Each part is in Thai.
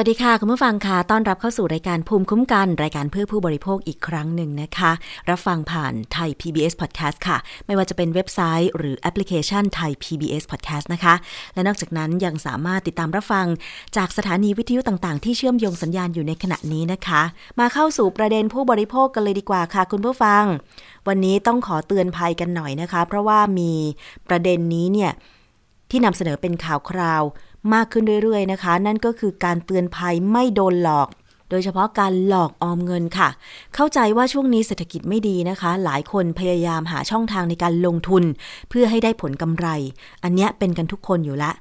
วัสดีค่ะ คุณผู้ฟังค่ะ ต้อนรับเข้าสู่รายการภูมิคุ้มกัน รายการเพื่อผู้บริโภคอีกครั้งหนึ่งนะคะ รับฟังผ่านไทย PBS Podcast ค่ะ ไม่ว่าจะเป็นเว็บไซต์ หรือแอปพลิเคชันไทย PBS Podcast นะคะ และนอกจากนั้นยังสามารถติดตามรับฟังจากสถานีวิทยุต่างๆ ที่เชื่อมโยงสัญญาณอยู่ในขณะนี้นะคะ มาเข้าสู่ประเด็นผู้บริโภคกันเลยดีกว่าค่ะ คุณผู้ฟัง วันนี้ต้องขอเตือนภัยกันหน่อยนะคะ เพราะว่ามีประเด็นนี้เนี่ยที่นำเสนอเป็นข่าวคราว มากขึ้นเรื่อยๆนะคะ นั่นก็คือการเตือนภัยไม่โดนหลอก โดยเฉพาะการหลอกออมเงินค่ะ เข้าใจว่าช่วงนี้เศรษฐกิจไม่ดีนะคะ หลายคนพยายามหาช่องทางในการลงทุน เพื่อให้ได้ผลกำไร อันเนี้ยเป็นกันทุกคนอยู่แล้ว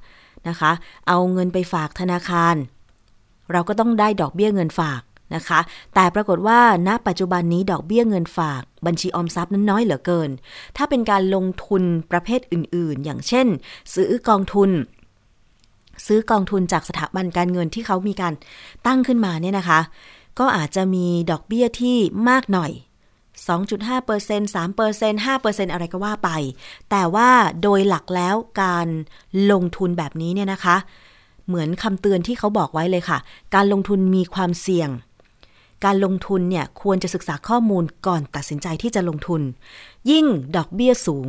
นะคะ เอาเงินไปฝากธนาคาร เราก็ต้องได้ดอกเบี้ยเงินฝากนะคะ แต่ปรากฏว่าณปัจจุบันนี้ดอกเบี้ยเงินฝากบัญชีออมทรัพย์นั้นน้อยเหลือเกิน ถ้าเป็นการลงทุนประเภทอื่นๆ อย่างเช่น ซื้อกองทุน ซื้อกองทุนจากสถาบันการเงินที่เขามีการตั้งขึ้นมาเนี่ยนะคะ ก็อาจจะมีดอกเบี้ยที่มากหน่อย 2.5% 3% 5%อะไรก็ว่าไป แต่ว่าโดยหลักแล้วการลงทุนแบบนี้เนี่ยนะคะ เหมือนคำเตือนที่เขาบอกไว้เลยค่ะ การลงทุนมีความเสี่ยง การลงทุนเนี่ยควรจะศึกษาข้อมูลก่อนตัดสินใจที่จะลงทุน ยิ่งดอกเบี้ยสูง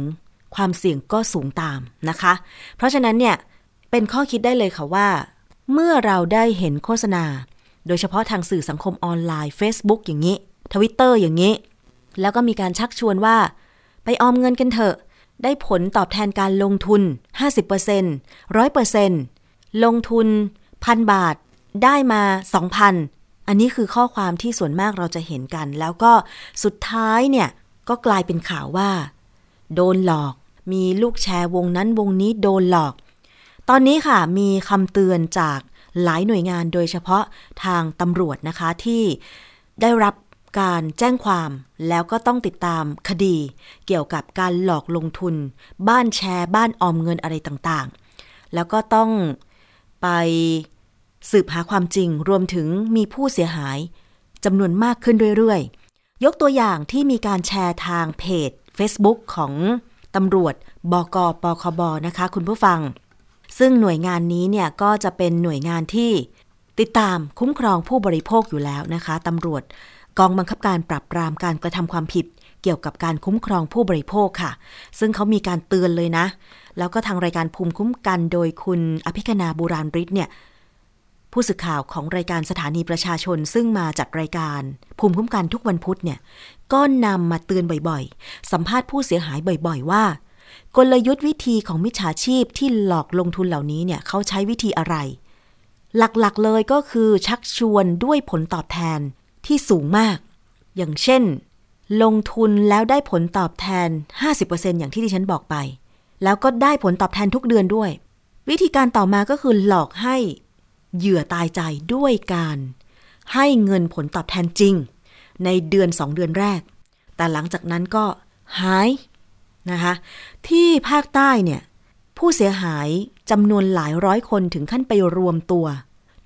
ความเสี่ยงก็สูงตามนะคะ เพราะฉะนั้นเนี่ย เป็นข้อคิดได้เลยค่ะว่า เมื่อเราได้เห็นโฆษณา โดยเฉพาะทางสื่อสังคมออนไลน์ Facebook อย่างนี้ทวิตเตอร์อย่างนี้ แล้วก็มีการชักชวนว่า ไปออมเงินกันเถอะ ได้ผลตอบแทนการลงทุน 50% 100%ลงทุนพันบาท ได้มา 2,000 อันนี้คือข้อความที่ส่วนมากเราจะเห็นกัน แล้วก็สุดท้ายเนี่ยก็กลายเป็นข่าวว่า โดนหลอก มีลูกแชร์วงนั้นวงนี้โดนหลอก ตอนนี้ค่ะมีคำเตือนจากหลายหน่วยงานโดยเฉพาะทางตำรวจนะคะที่ได้รับการแจ้งความแล้วก็ต้องติดตามคดี เกี่ยวกับการหลอกลงทุน บ้านแชร์ บ้านออมเงินอะไรต่างๆ แล้วก็ต้องไปสืบหาความจริงรวมถึงมีผู้เสียหายจำนวนมากขึ้นเรื่อยๆ ยกตัวอย่างที่มีการแชร์ทางเพจ Facebook ของตำรวจบกปคบนะคะ คุณผู้ฟัง ซึ่งหน่วยงานนี้เนี่ยก็จะเป็นหน่วยงานที่ติดตามคุ้มครองผู้บริโภคอยู่แล้วนะคะตำรวจกองบังคับการปรับปรามการกระทำความผิด เกี่ยวกับการคุ้มครองผู้บริโภคค่ะ ซึ่งเขามีการเตือนเลยนะ แล้วก็ทางรายการภูมิคุ้มกันโดยคุณอภิคณาบุราริศเนี่ยผู้สื่อข่าวของรายการสถานีประชาชน ซึ่งมาจัดรายการ ภูมิคุ้มกันทุกวันพุธเนี่ยก็นำมาเตือนบ่อยๆ สัมภาษณ์ผู้เสียหายบ่อย ๆ ว่า กลยุทธ์วิธีของมิจฉาชีพที่หลอกลงทุนเหล่านี้เนี่ยเขาใช้วิธีอะไร หลักๆเลยก็คือชักชวนด้วยผลตอบแทนที่สูงมาก อย่างเช่น ลงทุนแล้วได้ผลตอบแทน 50%อย่างที่ดิฉันบอกไป แล้วก็ได้ผลตอบแทนทุกเดือนด้วย วิธีการต่อมาก็คือหลอกให้เหยื่อตายใจด้วยการ ให้เงินผลตอบแทนจริง ในเดือนสองเดือนแรก แต่หลังจากนั้นก็หาย นะคะที่ภาคใต้เนี่ยผู้เสียหายจำนวนหลายร้อยคนถึงขั้นไปรวมตัว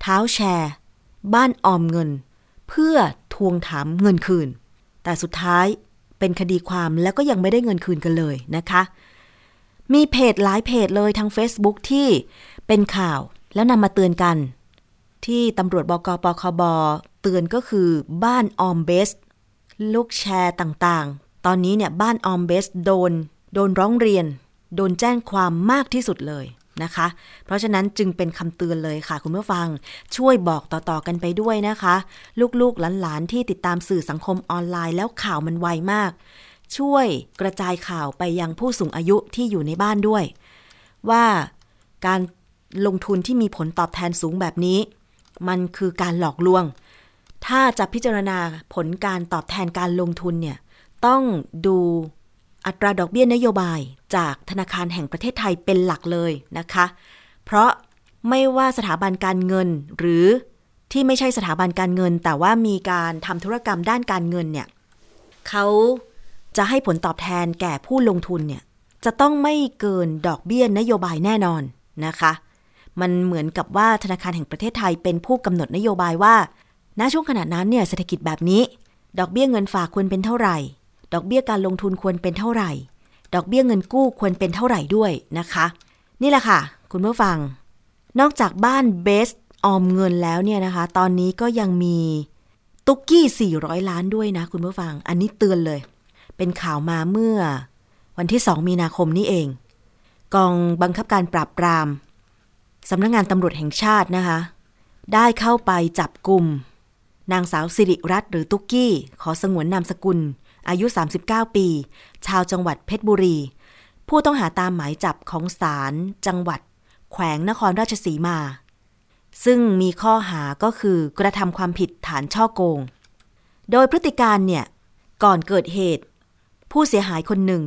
เท้าแชร์ บ้านออมเงิน เพื่อทวงถามเงินคืน แต่สุดท้ายเป็นคดีความแล้วก็ยังไม่ได้เงินคืนกันเลยนะคะ มีเพจหลายเพจเลยทาง Facebook ที่เป็นข่าวแล้วนำมาเตือนกัน ที่ตำรวจบกปคบเตือนก็คือบ้านออมเบสลูกแชร์ต่างๆ ตอนนี้เนี่ยบ้านออมเบสโดน โดนร้องเรียน โดนแจ้งความมากที่สุดเลยนะคะ เพราะฉะนั้นจึงเป็นคำเตือนเลยค่ะ คุณผู้ฟัง ช่วยบอกต่อๆกันไปด้วยนะคะ ลูกๆหลานๆที่ติดตามสื่อสังคมออนไลน์แล้วข่าวมันไวมาก ช่วยกระจายข่าวไปยังผู้สูงอายุที่อยู่ในบ้านด้วย ว่าการลงทุนที่มีผลตอบแทนสูงแบบนี้ มันคือการหลอกลวง ถ้าจะพิจารณาผลการตอบแทนการลงทุนเนี่ย ต้องดู อัตราดอกเบี้ยนโยบายจากธนาคารแห่งประเทศไทยเป็นหลักเลยนะคะ เพราะไม่ว่าสถาบันการเงินหรือที่ไม่ใช่สถาบันการเงิน แต่ว่ามีการทำธุรกรรมด้านการเงินเนี่ยเขาจะให้ผลตอบแทนแก่ผู้ลงทุนเนี่ยจะต้องไม่เกินดอกเบี้ยนโยบายแน่นอนนะคะ มันเหมือนกับว่าธนาคารแห่งประเทศไทยเป็นผู้กำหนดนโยบายว่า ณ ช่วงขณะนั้นเนี่ยเศรษฐกิจแบบนี้ ดอกเบี้ยเงินฝากควรเป็นเท่าไหร่ ดอกเบี้ยการลงทุนควรเป็นเท่าไหร่ ดอกเบี้ยเงินกู้ควรเป็นเท่าไหร่ด้วยนะคะ นี่แหละค่ะ คุณผู้ฟัง นอกจากบ้านเบสออมเงินแล้วเนี่ยนะคะ ตอนนี้ก็ยังมีตุกกี้ 400 ล้านด้วยนะ คุณผู้ฟัง อันนี้เตือนเลย เป็นข่าวมาเมื่อ วันที่ 2 มีนาคมนี้เอง กองบังคับการปราบปรามสำนักงงานตำรวจแห่งชาตินะคะ ได้เข้าไปจับกลุ่มนางสาวสิริรัตน์หรือตุ๊กกี้ ขอสงวนนามสกุล อายุ 39 ปี ชาวจังหวัดเพชรบุรี ผู้ต้องหาตามหมายจับของศาลจังหวัด แขวงนครราชสีมา ซึ่งมีข้อหาก็คือกระทำความผิดฐานช่อโกง โดยพฤติการเนี่ย ก่อนเกิดเหตุ ผู้เสียหายคนหนึ่ง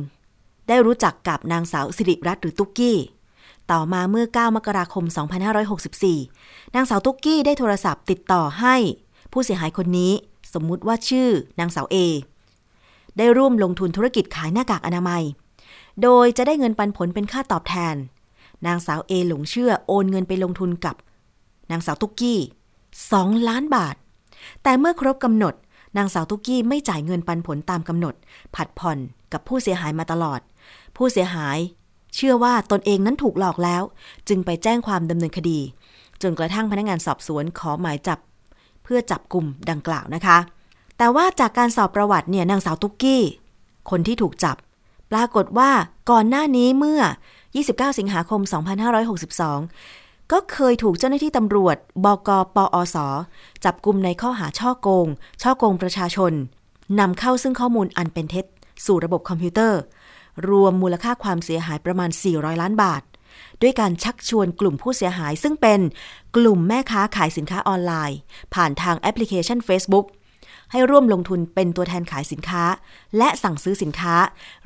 ได้รู้จักกับนางสาวสิริรัตน์หรือตุ๊กกี้ต่อมาเมื่อ 9 มกราคม 2564 นางสาวตุ๊กกี้ได้โทรศัพท์ติดต่อให้ ผู้เสียหายคนนี้ สมมุติว่าชื่อนางสาวเอ ได้ร่วมลงทุนธุรกิจขายหน้ากากอนามัย โดยจะได้เงินปันผลเป็นค่าตอบแทน นางสาวเอหลงเชื่อโอนเงินไปลงทุนกับ นางสาวตุกกี้2ล้านบาท แต่เมื่อครบกำหนด นางสาวตุกกี้ไม่จ่ายเงินปันผลตามกำหนด ผัดผ่อนกับผู้เสียหายมาตลอด ผู้เสียหายเชื่อว่าตนเองนั้นถูกหลอกแล้ว จึงไปแจ้งความดำเนินคดี จนกระทั่งพนักงานสอบสวนขอหมายจับ เพื่อจับกลุ่มดังกล่าวนะคะ แต่ว่าจากการสอบประวัติเนี่ยนางสาวตุ๊กกี้ คนที่ถูกจับ ปรากฏว่าก่อนหน้านี้เมื่อ 29 สิงหาคม 2562 ก็เคยถูกเจ้าหน้าที่ตำรวจบกปอส จับกลุ่มในข้อหาช่อโกง ช่อโกงประชาชนนำเข้าซึ่งข้อมูลอันเป็นเท็จ สู่ระบบคอมพิวเตอร์ รวมมูลค่าความเสียหายประมาณ 400 ล้านบาท ด้วยการชักชวนกลุ่มผู้เสียหายซึ่งเป็นกลุ่มแม่ค้าขายสินค้าออนไลน์ ผ่านทางแอปพลิเคชัน Facebook ให้ร่วมลงทุนเป็นตัวแทนขายสินค้า และสั่งซื้อสินค้า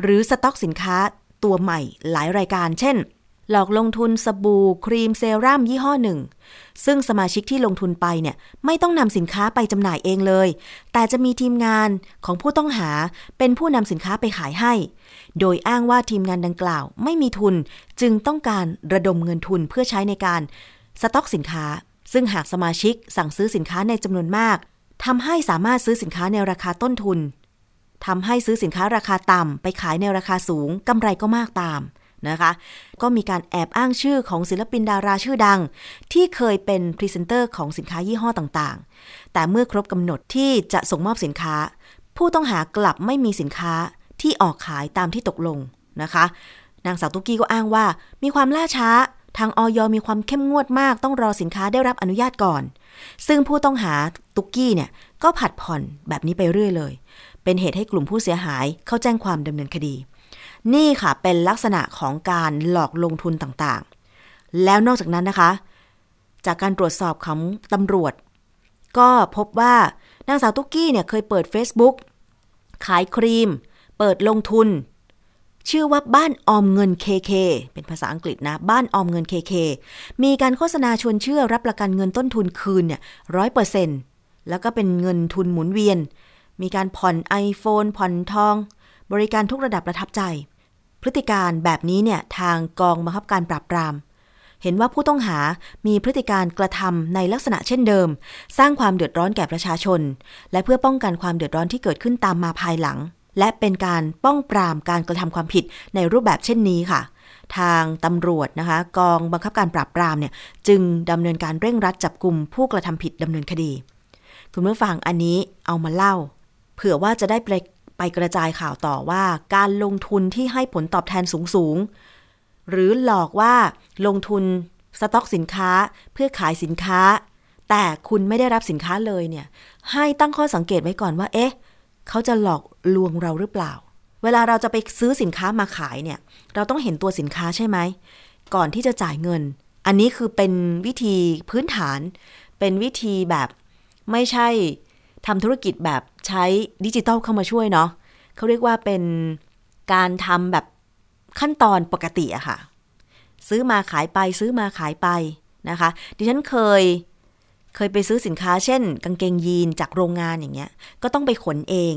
หรือสต็อกสินค้าตัวใหม่หลายรายการ เช่น หลอกลงทุนสบู่ครีมเซรั่มยี่ห้อหนึ่ง ซึ่งสมาชิกที่ลงทุนไปเนี่ยไม่ต้องนำสินค้าไปจำหน่ายเองเลย แต่จะมีทีมงานของผู้ต้องหาเป็นผู้นำสินค้าไปขายให้ โดยอ้างว่าทีมงานดังกล่าว ไม่มีทุนจึงต้องการระดมเงินทุนเพื่อใช้ในการสต็อกสินค้า ซึ่งหากสมาชิกสั่งซื้อสินค้าในจำนวนมาก ทำให้สามารถซื้อสินค้าในราคาต้นทุนทำให้ซื้อสินค้าราคาต่ำไปขายในราคาสูงกำไรก็มากตามนะคะ ก็มีการแอบอ้างชื่อของศิลปินดาราชื่อดัง ที่เคยเป็นพรีเซนเตอร์ของสินค้ายี่ห้อต่างๆ แต่เมื่อครบกำหนดที่จะส่งมอบสินค้า ผู้ต้องหากลับไม่มีสินค้าที่ออกขายตามที่ตกลงนะคะ นางสาวตุกกี้ก็อ้างว่า มีความล่าช้า ทางออยมีความเข้มงวดมากต้องรอสินค้าได้รับอนุญาตก่อน ซึ่งผู้ต้องหาตุกกี้เนี่ยก็ผัดผ่อนแบบนี้ไปเรื่อยเลย เป็นเหตุให้กลุ่มผู้เสียหายเข้าแจ้งความดำเนินคดี นี่ค่ะเป็นลักษณะของการหลอกลงทุนต่างๆ แล้วนอกจากนั้นนะคะ จากการตรวจสอบของตำรวจ ก็พบว่านางสาวตุ๊กกี้เนี่ยเคยเปิด Facebook ขายครีม เปิดลงทุน ชื่อว่าบ้านออมเงิน KK เป็นภาษาอังกฤษนะ บ้านออมเงิน KK มีการโฆษณาชวนเชื่อรับประกันเงินต้นทุนคืนเนี่ยร้อยเปอร์เซ็นต์แล้วก็เป็นเงินทุนหมุนเวียน มีการผ่อน iPhone ผ่อนทอง บริการทุกระดับประทับใจ พฤติการแบบนี้เนี่ยทางกองบังคับการปราบปราม เห็นว่าผู้ต้องหามีพฤติการกระทำในลักษณะเช่นเดิม สร้างความเดือดร้อนแก่ประชาชน และเพื่อป้องกันความเดือดร้อนที่เกิดขึ้นตามมาภายหลัง และเป็นการป้องปรามการกระทำความผิดในรูปแบบเช่นนี้ค่ะ ทางตำรวจนะคะ กองบังคับการปราบปรามเนี่ยจึงดำเนินการเร่งรัดจับกลุ่มผู้กระทำผิดดำเนินคดี คุณผู้ฟังอันนี้เอามาเล่า เผื่อว่าจะได้ไปไปกระจายข่าวต่อว่าการลงทุนที่ให้ผลตอบแทนสูงๆหรือหลอกว่าลงทุนสต็อกสินค้าเพื่อขายสินค้า แต่คุณไม่ได้รับสินค้าเลยเนี่ย ให้ตั้งข้อสังเกตไว้ก่อนว่า เอ๊ะ เขาจะหลอกลวงเราหรือเปล่า เวลาเราจะไปซื้อสินค้ามาขายเนี่ย เราต้องเห็นตัวสินค้าใช่ไหม ก่อนที่จะจ่ายเงิน อันนี้คือเป็นวิธีพื้นฐาน เป็นวิธีแบบไม่ใช่ทำธุรกิจแบบใช้ดิจิตอลเข้ามาช่วยเนาะเขาเรียกว่าเป็นการทำแบบขั้นตอนปกติอะค่ะ ซื้อมาขายไปซื้อมาขายไปนะคะ ดิฉันเคย เคยไปซื้อสินค้าเช่น กางเกงยีนจากโรงงานอย่างเงี้ย ก็ต้องไปขนเอง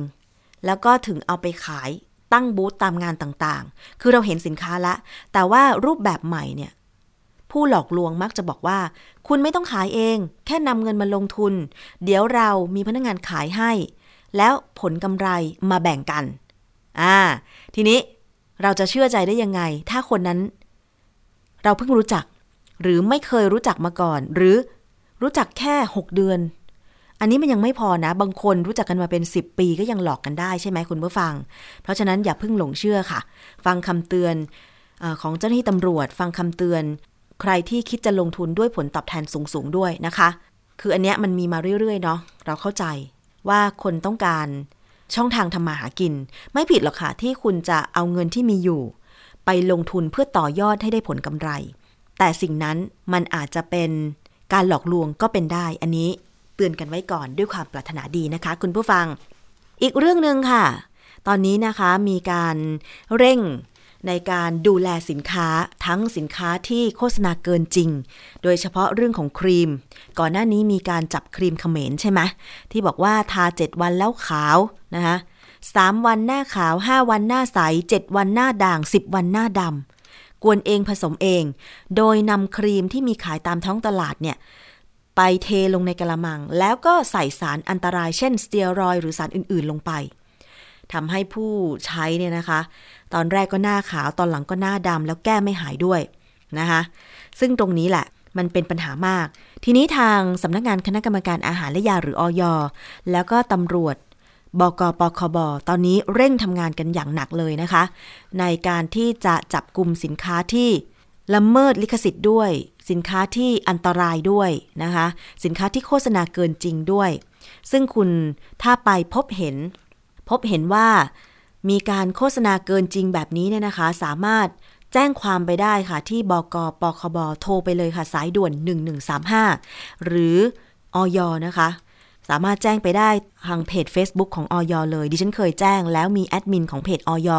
แล้วก็ถึงเอาไปขายตั้งบูธตามงานต่างๆ คือเราเห็นสินค้าละ แต่ว่ารูปแบบใหม่เนี่ย ผู้หลอกลวงมักจะบอกว่า คุณไม่ต้องขายเอง แค่นำเงินมาลงทุน เดี๋ยวเรามีพนักงานขายให้ แล้วผลกำไรมาแบ่งกัน อ่า ทีนี้เราจะเชื่อใจได้ยังไง ถ้าคนนั้น เราเพิ่งรู้จัก หรือไม่เคยรู้จักมาก่อน หรือ รู้จักแค่ 6 เดือน อันนี้มันยังไม่พอนะ บางคนรู้จักกันมาเป็น 10 ปีก็ยังหลอกกันได้ใช่ไหมคุณผู้ฟัง เพราะฉะนั้นอย่าเพิ่งหลงเชื่อค่ะ ฟังคำเตือนอของเจ้าหน้าที่ตำรวจ ฟังคำเตือน ใครที่คิดจะลงทุนด้วยผลตอบแทนสูงๆด้วยนะคะ คืออันเนี้ยมันมีมาเรื่อยๆเนาะเราเข้าใจว่าคนต้องการช่องทางทำมาหากิน ไม่ผิดหรอกค่ะที่คุณจะเอาเงินที่มีอยู่ ไปลงทุนเพื่อต่อยอดให้ได้ผลกำไร แต่สิ่งนั้นมันอาจจะเป็น การหลอกลวงก็เป็นได้ อันนี้เตือนกันไว้ก่อนด้วยความปรารถนาดีนะคะ คุณผู้ฟัง อีกเรื่องหนึ่งค่ะ ตอนนี้นะคะมีการเร่งในการดูแลสินค้าทั้งสินค้าที่โฆษณาเกินจริง โดยเฉพาะเรื่องของครีม ก่อนหน้านี้มีการจับครีมเขมรใช่ไหมที่บอกว่าทา 7 วันแล้วขาวนะคะสามวันหน้าขาว 5 วันหน้าใส 7 วันหน้าด่าง 10 วันหน้าดำ กวนเองผสมเอง โดยนำครีมที่มีขายตามท้องตลาดเนี่ยไปเทลงในกระมัง แล้วก็ใส่สารอันตรายเช่นสเตียรอยหรือสารอื่นๆลงไปทำให้ผู้ใช้เนี่ยนะคะ ตอนแรกก็หน้าขาวตอนหลังก็หน้าดำแล้วแก้ไม่หายด้วยนะคะซึ่งตรงนี้แหละมันเป็นปัญหามาก ทีนี้ทางสำนักงานคณะกรรมการอาหารและยาหรืออยแล้วก็ตำรวจ บกปคบ ตอนนี้เร่งทำงานกันอย่างหนักเลยนะคะ ในการที่จะจับกลุ่มสินค้าที่ละเมิดลิขสิทธิ์ด้วย สินค้าที่อันตรายด้วยนะคะ สินค้าที่โฆษณาเกินจริงด้วย ซึ่งคุณถ้าไปพบเห็น พบเห็นว่ามีการโฆษณาเกินจริงแบบนี้เนี่ยนะคะ สามารถแจ้งความไปได้ค่ะ ที่บกปคบ โทรไปเลยค่ะ สายด่วน 1135 หรืออยนะคะ สามารถแจ้งไปได้ทางเพจ Facebook ของออยเลย ดิฉันเคยแจ้งแล้วมีแอดมินของเพจออย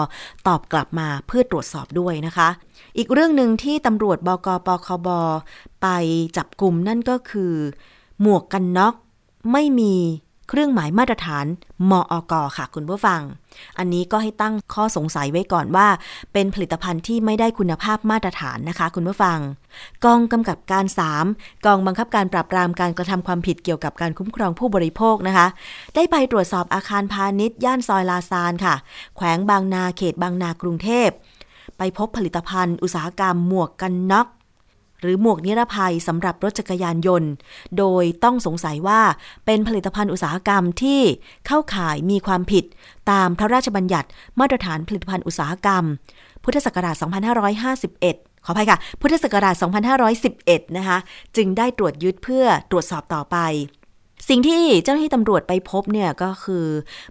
ตอบกลับมาเพื่อตรวจสอบด้วยนะคะ อีกเรื่องหนึ่งที่ตำรวจบกปคบไปจับกลุ่มนั่นก็คือ หมวกกันน็อกไม่มี เครื่องหมายมาตรฐานมออกค่ะคุณผู้ฟัง อันนี้ก็ให้ตั้งข้อสงสัยไว้ก่อนว่า เป็นผลิตภัณฑ์ที่ไม่ได้คุณภาพมาตรฐานนะคะ คุณผู้ฟัง กองกำกับการ 3 กองบังคับการปราบปรามการกระทำความผิดเกี่ยวกับการคุ้มครองผู้บริโภคนะคะ ได้ไปตรวจสอบอาคารพาณิชย์ย่านซอยลาซานค่ะ แขวงบางนาเขตบางนากรุงเทพ ไปพบผลิตภัณฑ์ อุตสาหกรรมหมวกกันน็อก หรือหมวกนิรภัยสำหรับรถจักรยานยนต์ โดยต้องสงสัยว่าเป็นผลิตภัณฑ์อุตสาหกรรมที่เข้าข่ายมีความผิด ตามพระราชบัญญัติมาตรฐานผลิตภัณฑ์อุตสาหกรรม พุทธศักราช 2551ขออภัยค่ะ พุทธศักราช 2511 นะคะ จึงได้ตรวจยึดเพื่อตรวจสอบต่อไป สิ่งที่เจ้าหน้าที่ตำรวจไปพบเนี่ยก็คือ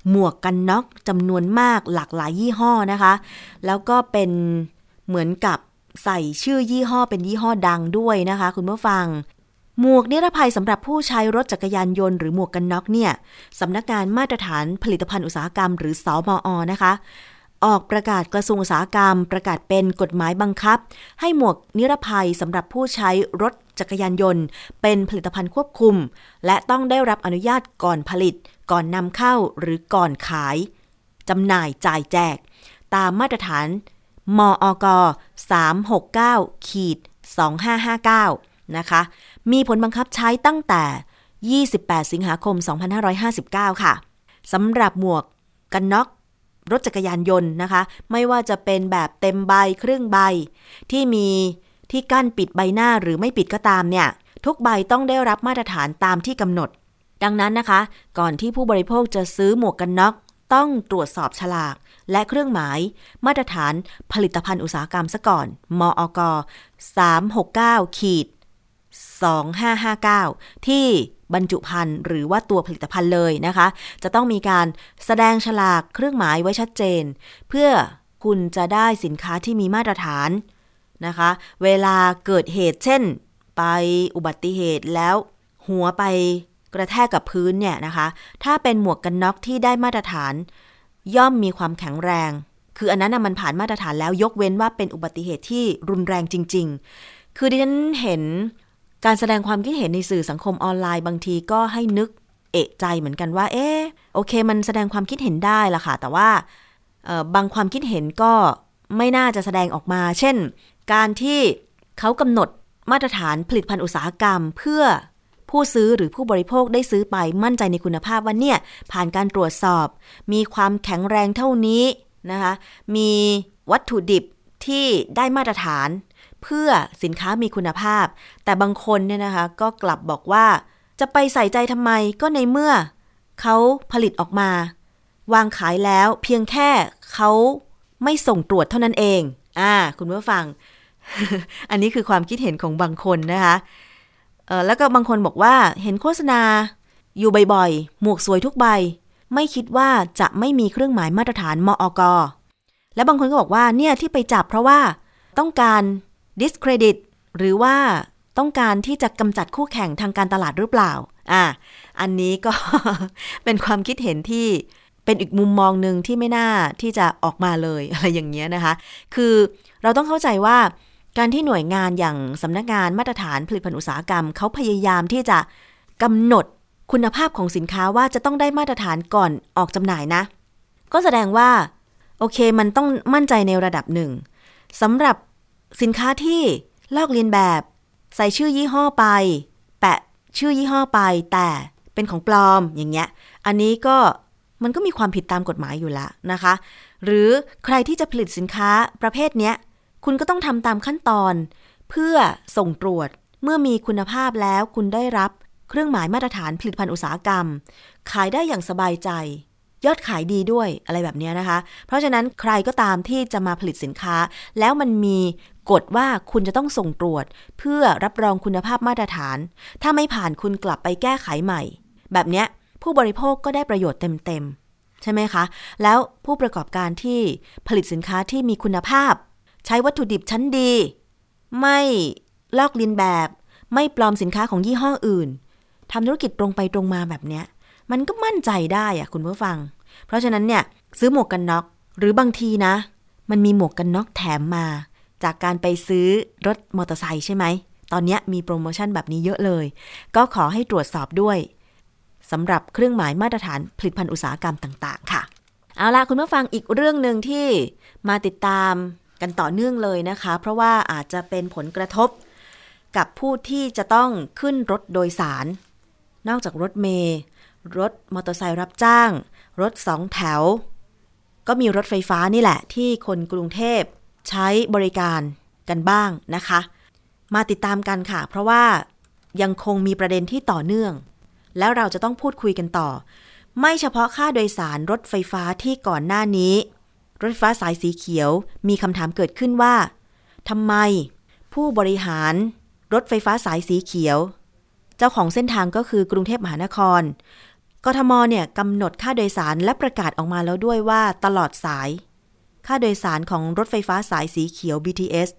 หมวกกันน็อกจำนวนมากหลากหลายยี่ห้อนะคะ แล้วก็เป็นเหมือนกับ ใส่ชื่อยี่ห้อเป็นยี่ห้อดังด้วยนะคะ คุณผู้ฟัง หมวกนิรภัยสำหรับผู้ใช้รถจักรยานยนต์หรือหมวกกันน็อกเนี่ยสำนักงานมาตรฐานผลิตภัณฑ์อุตสาหกรรม หรือสอมอนะคะ ออกประกาศกระทรวงอุตสาหกรรม ประกาศเป็นกฎหมายบังคับ ให้หมวกนิรภัยสำหรับผู้ใช้รถจักรยานยนต์ เป็นผลิตภัณฑ์ควบคุม และต้องได้รับอนุญาตก่อนผลิต ก่อนนำเข้าหรือก่อนขายจำหน่ายจ่ายแจก ตามมาตรฐาน มอก369ขีด2559 นะคะ มีผลบังคับใช้ตั้งแต่ 28 สิงหาคม 2559 ค่ะสำหรับหมวกกันน็อกรถจักรยานยนต์นะคะ ไม่ว่าจะเป็นแบบเต็มใบครึ่งใบ ที่มีที่กั้นปิดใบหน้าหรือไม่ปิดก็ตามเนี่ย ทุกใบต้องได้รับมาตรฐานตามที่กำหนด ดังนั้นนะคะ ก่อนที่ผู้บริโภคจะซื้อหมวกกันน็อก ต้องตรวจสอบฉลาก และเครื่องหมาย มาตรฐานผลิตภัณฑ์อุตสาหกรรมซะก่อน มอก 369 ขีด 2559 ที่บรรจุภัณฑ์หรือว่าตัวผลิตภัณฑ์เลยนะคะ จะต้องมีการแสดงฉลากเครื่องหมายไว้ชัดเจน เพื่อคุณจะได้สินค้าที่มีมาตรฐานนะคะ เวลาเกิดเหตุเช่น ไปอุบัติเหตุแล้วหัวไป กระแทกกับพื้นเนี่ยนะคะ ถ้าเป็นหมวกกันน็อกที่ได้มาตรฐาน ย่อมมีความแข็งแรง คืออันนั้นนะมันผ่านมาตรฐานแล้วยกเว้นว่าเป็นอุบัติเหตุที่รุนแรงจริง ๆ คือดิฉันเห็นการแสดงความคิดเห็นในสื่อสังคมออนไลน์บางทีก็ให้นึกเอะใจเหมือนกันว่า เอ๊โอเค มันแสดงความคิดเห็นได้ละค่ะ แต่ว่าบางความคิดเห็นก็ไม่น่าจะแสดงออกมา เช่น การที่เขากำหนดมาตรฐานผลิตภัณฑ์อุตสาหกรรม เพื่อ ผู้ซื้อหรือผู้บริโภคได้ซื้อไปมั่นใจในคุณภาพว่าเนี่ยผ่านการตรวจสอบ มีความแข็งแรงเท่านี้นะคะมีวัตถุดิบที่ได้มาตรฐาน เพื่อสินค้ามีคุณภาพ แต่บางคนเนี่ยนะคะก็กลับบอกว่า จะไปใส่ใจทำไมก็ในเมื่อเขาผลิตออกมา วางขายแล้วเพียงแค่เขาไม่ส่งตรวจเท่านั้นเอง อ่า คุณผู้ฟัง อันนี้คือความคิดเห็นของบางคนนะคะ เออแล้วก็บางคนบอกว่าเห็นโฆษณาอยู่บ่อยๆ หมวกสวยทุกใบ ไม่คิดว่าจะไม่มีเครื่องหมายมาตรฐานมอกและบางคนก็บอกว่าเนี่ยที่ไปจับเพราะว่าต้องการ discredit หรือว่าต้องการที่จะกำจัดคู่แข่งทางการตลาดหรือเปล่า อ่าอันนี้ก็ เป็นความคิดเห็นที่เป็นอีกมุมมองหนึ่งที่ไม่น่าที่จะออกมาเลยอะไรอย่างเงี้ยนะคะ คือเราต้องเข้าใจว่า การที่หน่วยงานอย่างสำนักงานมาตรฐานผลิตภัณฑ์อุตสาหกรรมเขาพยายามที่จะกำหนดคุณภาพของสินค้าว่าจะต้องได้มาตรฐานก่อนออกจำหน่ายนะ ก็แสดงว่า โอเคมันต้องมั่นใจในระดับหนึ่งสำหรับสินค้าที่ลอกเลียนแบบ ใส่ชื่อยี่ห้อไป แปะชื่อยี่ห้อไป แต่เป็นของปลอมอย่างเงี้ย อันนี้ก็มันก็มีความผิดตามกฎหมายอยู่แล้วนะคะ หรือใครที่จะผลิตสินค้าประเภทเนี้ย คุณก็ต้องทำตามขั้นตอน เพื่อส่งตรวจเมื่อมีคุณภาพแล้วคุณได้รับเครื่องหมายมาตรฐานผลิตภัณฑ์อุตสาหกรรม ขายได้อย่างสบายใจ ยอดขายดีด้วยอะไรแบบนี้นะคะ เพราะฉะนั้นใครก็ตามที่จะมาผลิตสินค้า แล้วมันมีกฎว่าคุณจะต้องส่งตรวจ เพื่อรับรองคุณภาพมาตรฐาน ถ้าไม่ผ่านคุณกลับไปแก้ไขใหม่ แบบนี้ผู้บริโภคก็ได้ประโยชน์เต็มๆใช่ไหมคะ แล้วผู้ประกอบการที่ผลิตสินค้าที่มีคุณภาพ ใช้วัตถุดิบชั้นดี ไม่ลอกลียนแบบ ไม่ปลอมสินค้าของยี่ห้ออื่นทำธุรกิจตรงไปตรงมาแบบเนี้ย มันก็มั่นใจได้อะคุณผู้ฟัง เพราะฉะนั้นเนี่ยซื้อหมวกกันน็อกหรือบางทีนะ มันมีหมวกกันน็อกแถมมา จากการไปซื้อรถมอเตอร์ไซค์ใช่ไหม ตอนนี้มีโปรโมชั่นแบบนี้เยอะเลย ก็ขอให้ตรวจสอบด้วยสำหรับเครื่องหมายมาตรฐานผลิตภัณฑ์อุตสาหกรรมต่าง ๆ ค่ะ เอาละคุณผู้ฟังอีกเรื่องหนึ่งที่มาติดตาม กันต่อเนื่องเลยนะคะ เพราะว่าอาจจะเป็นผลกระทบ กับผู้ที่จะต้องขึ้นรถโดยสาร นอกจากรถเมย์รถมอเตอร์ไซค์รับจ้าง รถสองแถว ก็มีรถไฟฟ้านี่แหละ ที่คนกรุงเทพใช้บริการกันบ้างนะคะ มาติดตามกันค่ะ เพราะว่ายังคงมีประเด็นที่ต่อเนื่อง แล้วเราจะต้องพูดคุยกันต่อ ไม่เฉพาะค่าโดยสารรถไฟฟ้าที่ก่อนหน้านี้ รถไฟฟ้าสายสีเขียว มีคำถามเกิดขึ้นว่าทำไม ผู้บริหารรถไฟฟ้าสายสีเขียว เจ้าของเส้นทางก็คือกรุงเทพมหานคร กทมเนี่ยกำหนดค่าโดยสารและประกาศออกมาแล้วด้วยว่าตลอดสาย ค่าโดยสารของรถไฟฟ้าสายสีเขียว BTS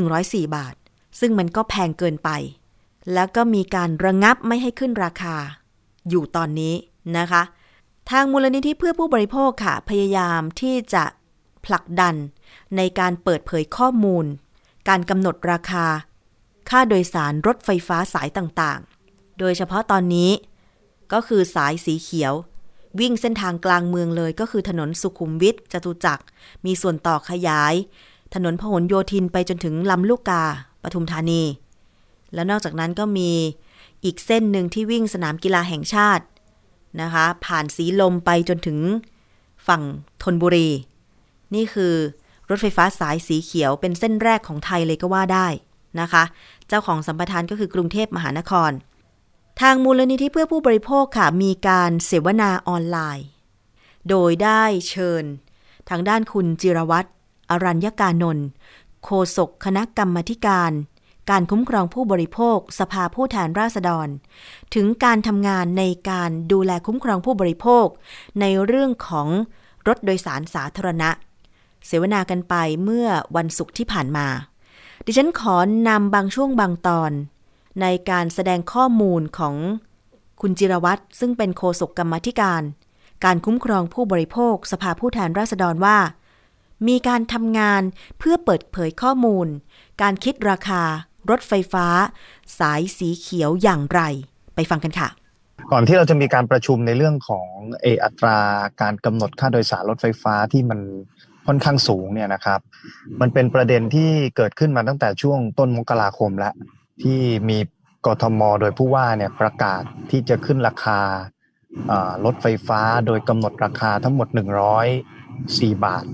104 บาท ซึ่งมันก็แพงเกินไป แล้วก็มีการระงับไม่ให้ขึ้นราคา อยู่ตอนนี้นะคะ ทางมูลนิธิเพื่อผู้บริโภคค่ะ พยายามที่จะ ผลักดันในการเปิดเผยข้อมูล การกำหนดราคา ค่าโดยสารรถไฟฟ้าสายต่างๆ โดยเฉพาะตอนนี้ ก็คือสายสีเขียว วิ่งเส้นทางกลางเมืองเลยก็คือถนนสุขุมวิทจตุจักร มีส่วนต่อขยาย ถนนพหลโยธินไปจนถึงลำลูกกาปทุมธานี แล้วนอกจากนั้นก็มีอีกเส้นหนึ่งที่วิ่งสนามกีฬาแห่งชาตินะคะ ผ่านสีลมไปจนถึงฝั่งธนบุรี นี่คือรถไฟฟ้าสายสีเขียวเป็นเส้นแรกของไทยเลยก็ว่าได้นะคะ เจ้าของสัมปทานก็คือกรุงเทพมหานคร ทางมูลนิธิเพื่อผู้บริโภคค่ะ มีการเสวนาออนไลน์ โดยได้เชิญ ทางด้านคุณจิรวัตรอรัญญกานนท์โฆษกคณะกรรมการ การคุ้มครองผู้บริโภค สภาผู้แทนราษฎร ถึงการทำงานในการดูแลคุ้มครองผู้บริโภค ในเรื่องของรถโดยสารสาธารณะ เสวนากันไปเมื่อวันศุกร์ที่ผ่านมา ดิฉันขอนำบางช่วงบางตอน ในการแสดงข้อมูลของคุณจิรวัตรซึ่งเป็นโฆษกกรรมธิการ การคุ้มครองผู้บริโภคสภาผู้แทนราษฎรว่า มีการทำงานเพื่อเปิดเผยข้อมูล การคิดราคา รถไฟฟ้า สายสีเขียวอย่างไร ไปฟังกันค่ะก่อนที่เราจะมีการประชุมในเรื่องของเออัตราการกำหนดค่าโดยสารรถไฟฟ้าที่มัน ค่อนข้างสูงเนี่ยนะครับ มันเป็นประเด็นที่เกิดขึ้นมาตั้งแต่ช่วงต้นมกราคมแล้วที่มีกทม โดยผู้ว่าเนี่ยประกาศที่จะขึ้นราคารถไฟฟ้าโดยกำหนดราคาทั้งหมด 104 บาท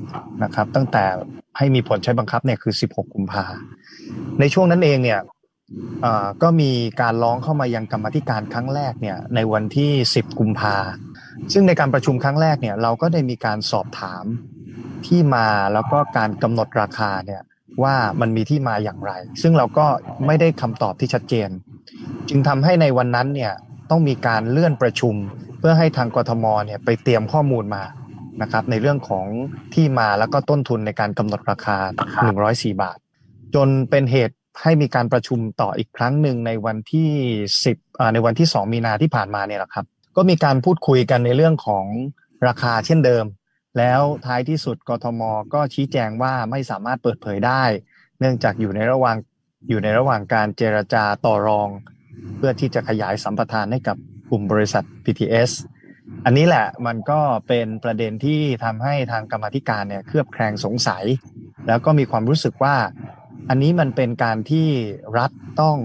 นะครับ ตั้งแต่ให้มีผลใช้บังคับเนี่ยคือ 16 กุมภาในช่วงนั้นเองเนี่ยก็มีการร้องเข้ามายังกรรมธิการครั้งแรกเนี่ยในวันที่ 10 กุมภาซึ่งในการประชุมครั้งแรกเนี่ยเราก็ได้มีการสอบถาม ที่มาแล้วก็การกำหนดราคาเนี่ยว่ามันมีที่มาอย่างไร ซึ่งเราก็ไม่ได้คำตอบที่ชัดเจน จึงทำให้ในวันนั้นเนี่ยต้องมีการเลื่อนประชุม เพื่อให้ทางกทมเนี่ยไปเตรียมข้อมูลมานะครับในเรื่องของที่มาแล้วก็ต้นทุนในการกำหนดราคา 104 บาท จนเป็นเหตุให้มีการประชุมต่ออีกครั้งหนึ่งในวันที่ 10ในวันที่ 2 มีนาที่ผ่านมาเนี่ยแหละครับ ก็มีการพูดคุยกันในเรื่องของราคาเช่นเดิม แล้วท้ายที่สุดกทม ก็ชี้แจงว่าไม่สามารถเปิดเผยได้ เนื่องจากอยู่ในระหว่างอยู่ในระหว่างการเจรจาต่อรอง เพื่อที่จะขยายสัมปทานให้กับกลุ่มบริษัท PTS อันนี้แหละมันก็เป็นประเด็นที่ทำให้ทางกรรมธิการเนี่ยเคลือบแคลงสงสัย แล้วก็มีความรู้สึกว่า อันนี้มันเป็นการที่รัฐต้อง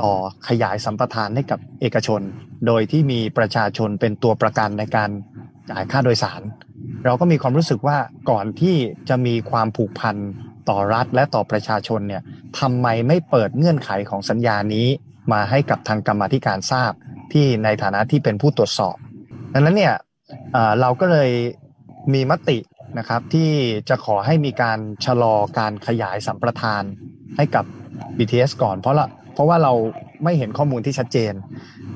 ต่อขยายสัมปทานให้กับเอกชน โดยที่มีประชาชนเป็นตัวประกันในการจ่ายค่าโดยสาร เราก็มีความรู้สึกว่าก่อนที่จะมีความผูกพันต่อรัฐและต่อประชาชนเนี่ยทำไมไม่เปิดเงื่อนไขของสัญญานี้มาให้กับทางกรรมธิการทราบที่ในฐานะที่เป็นผู้ตรวจสอบ ดังนั้นเนี่ยเราก็เลยมีมตินะครับที่จะขอให้มีการชะลอการขยายสัมปทานให้กับ BTS ก่อนเพราะละเพราะว่าเรา ไม่เห็นข้อมูลที่ชัดเจน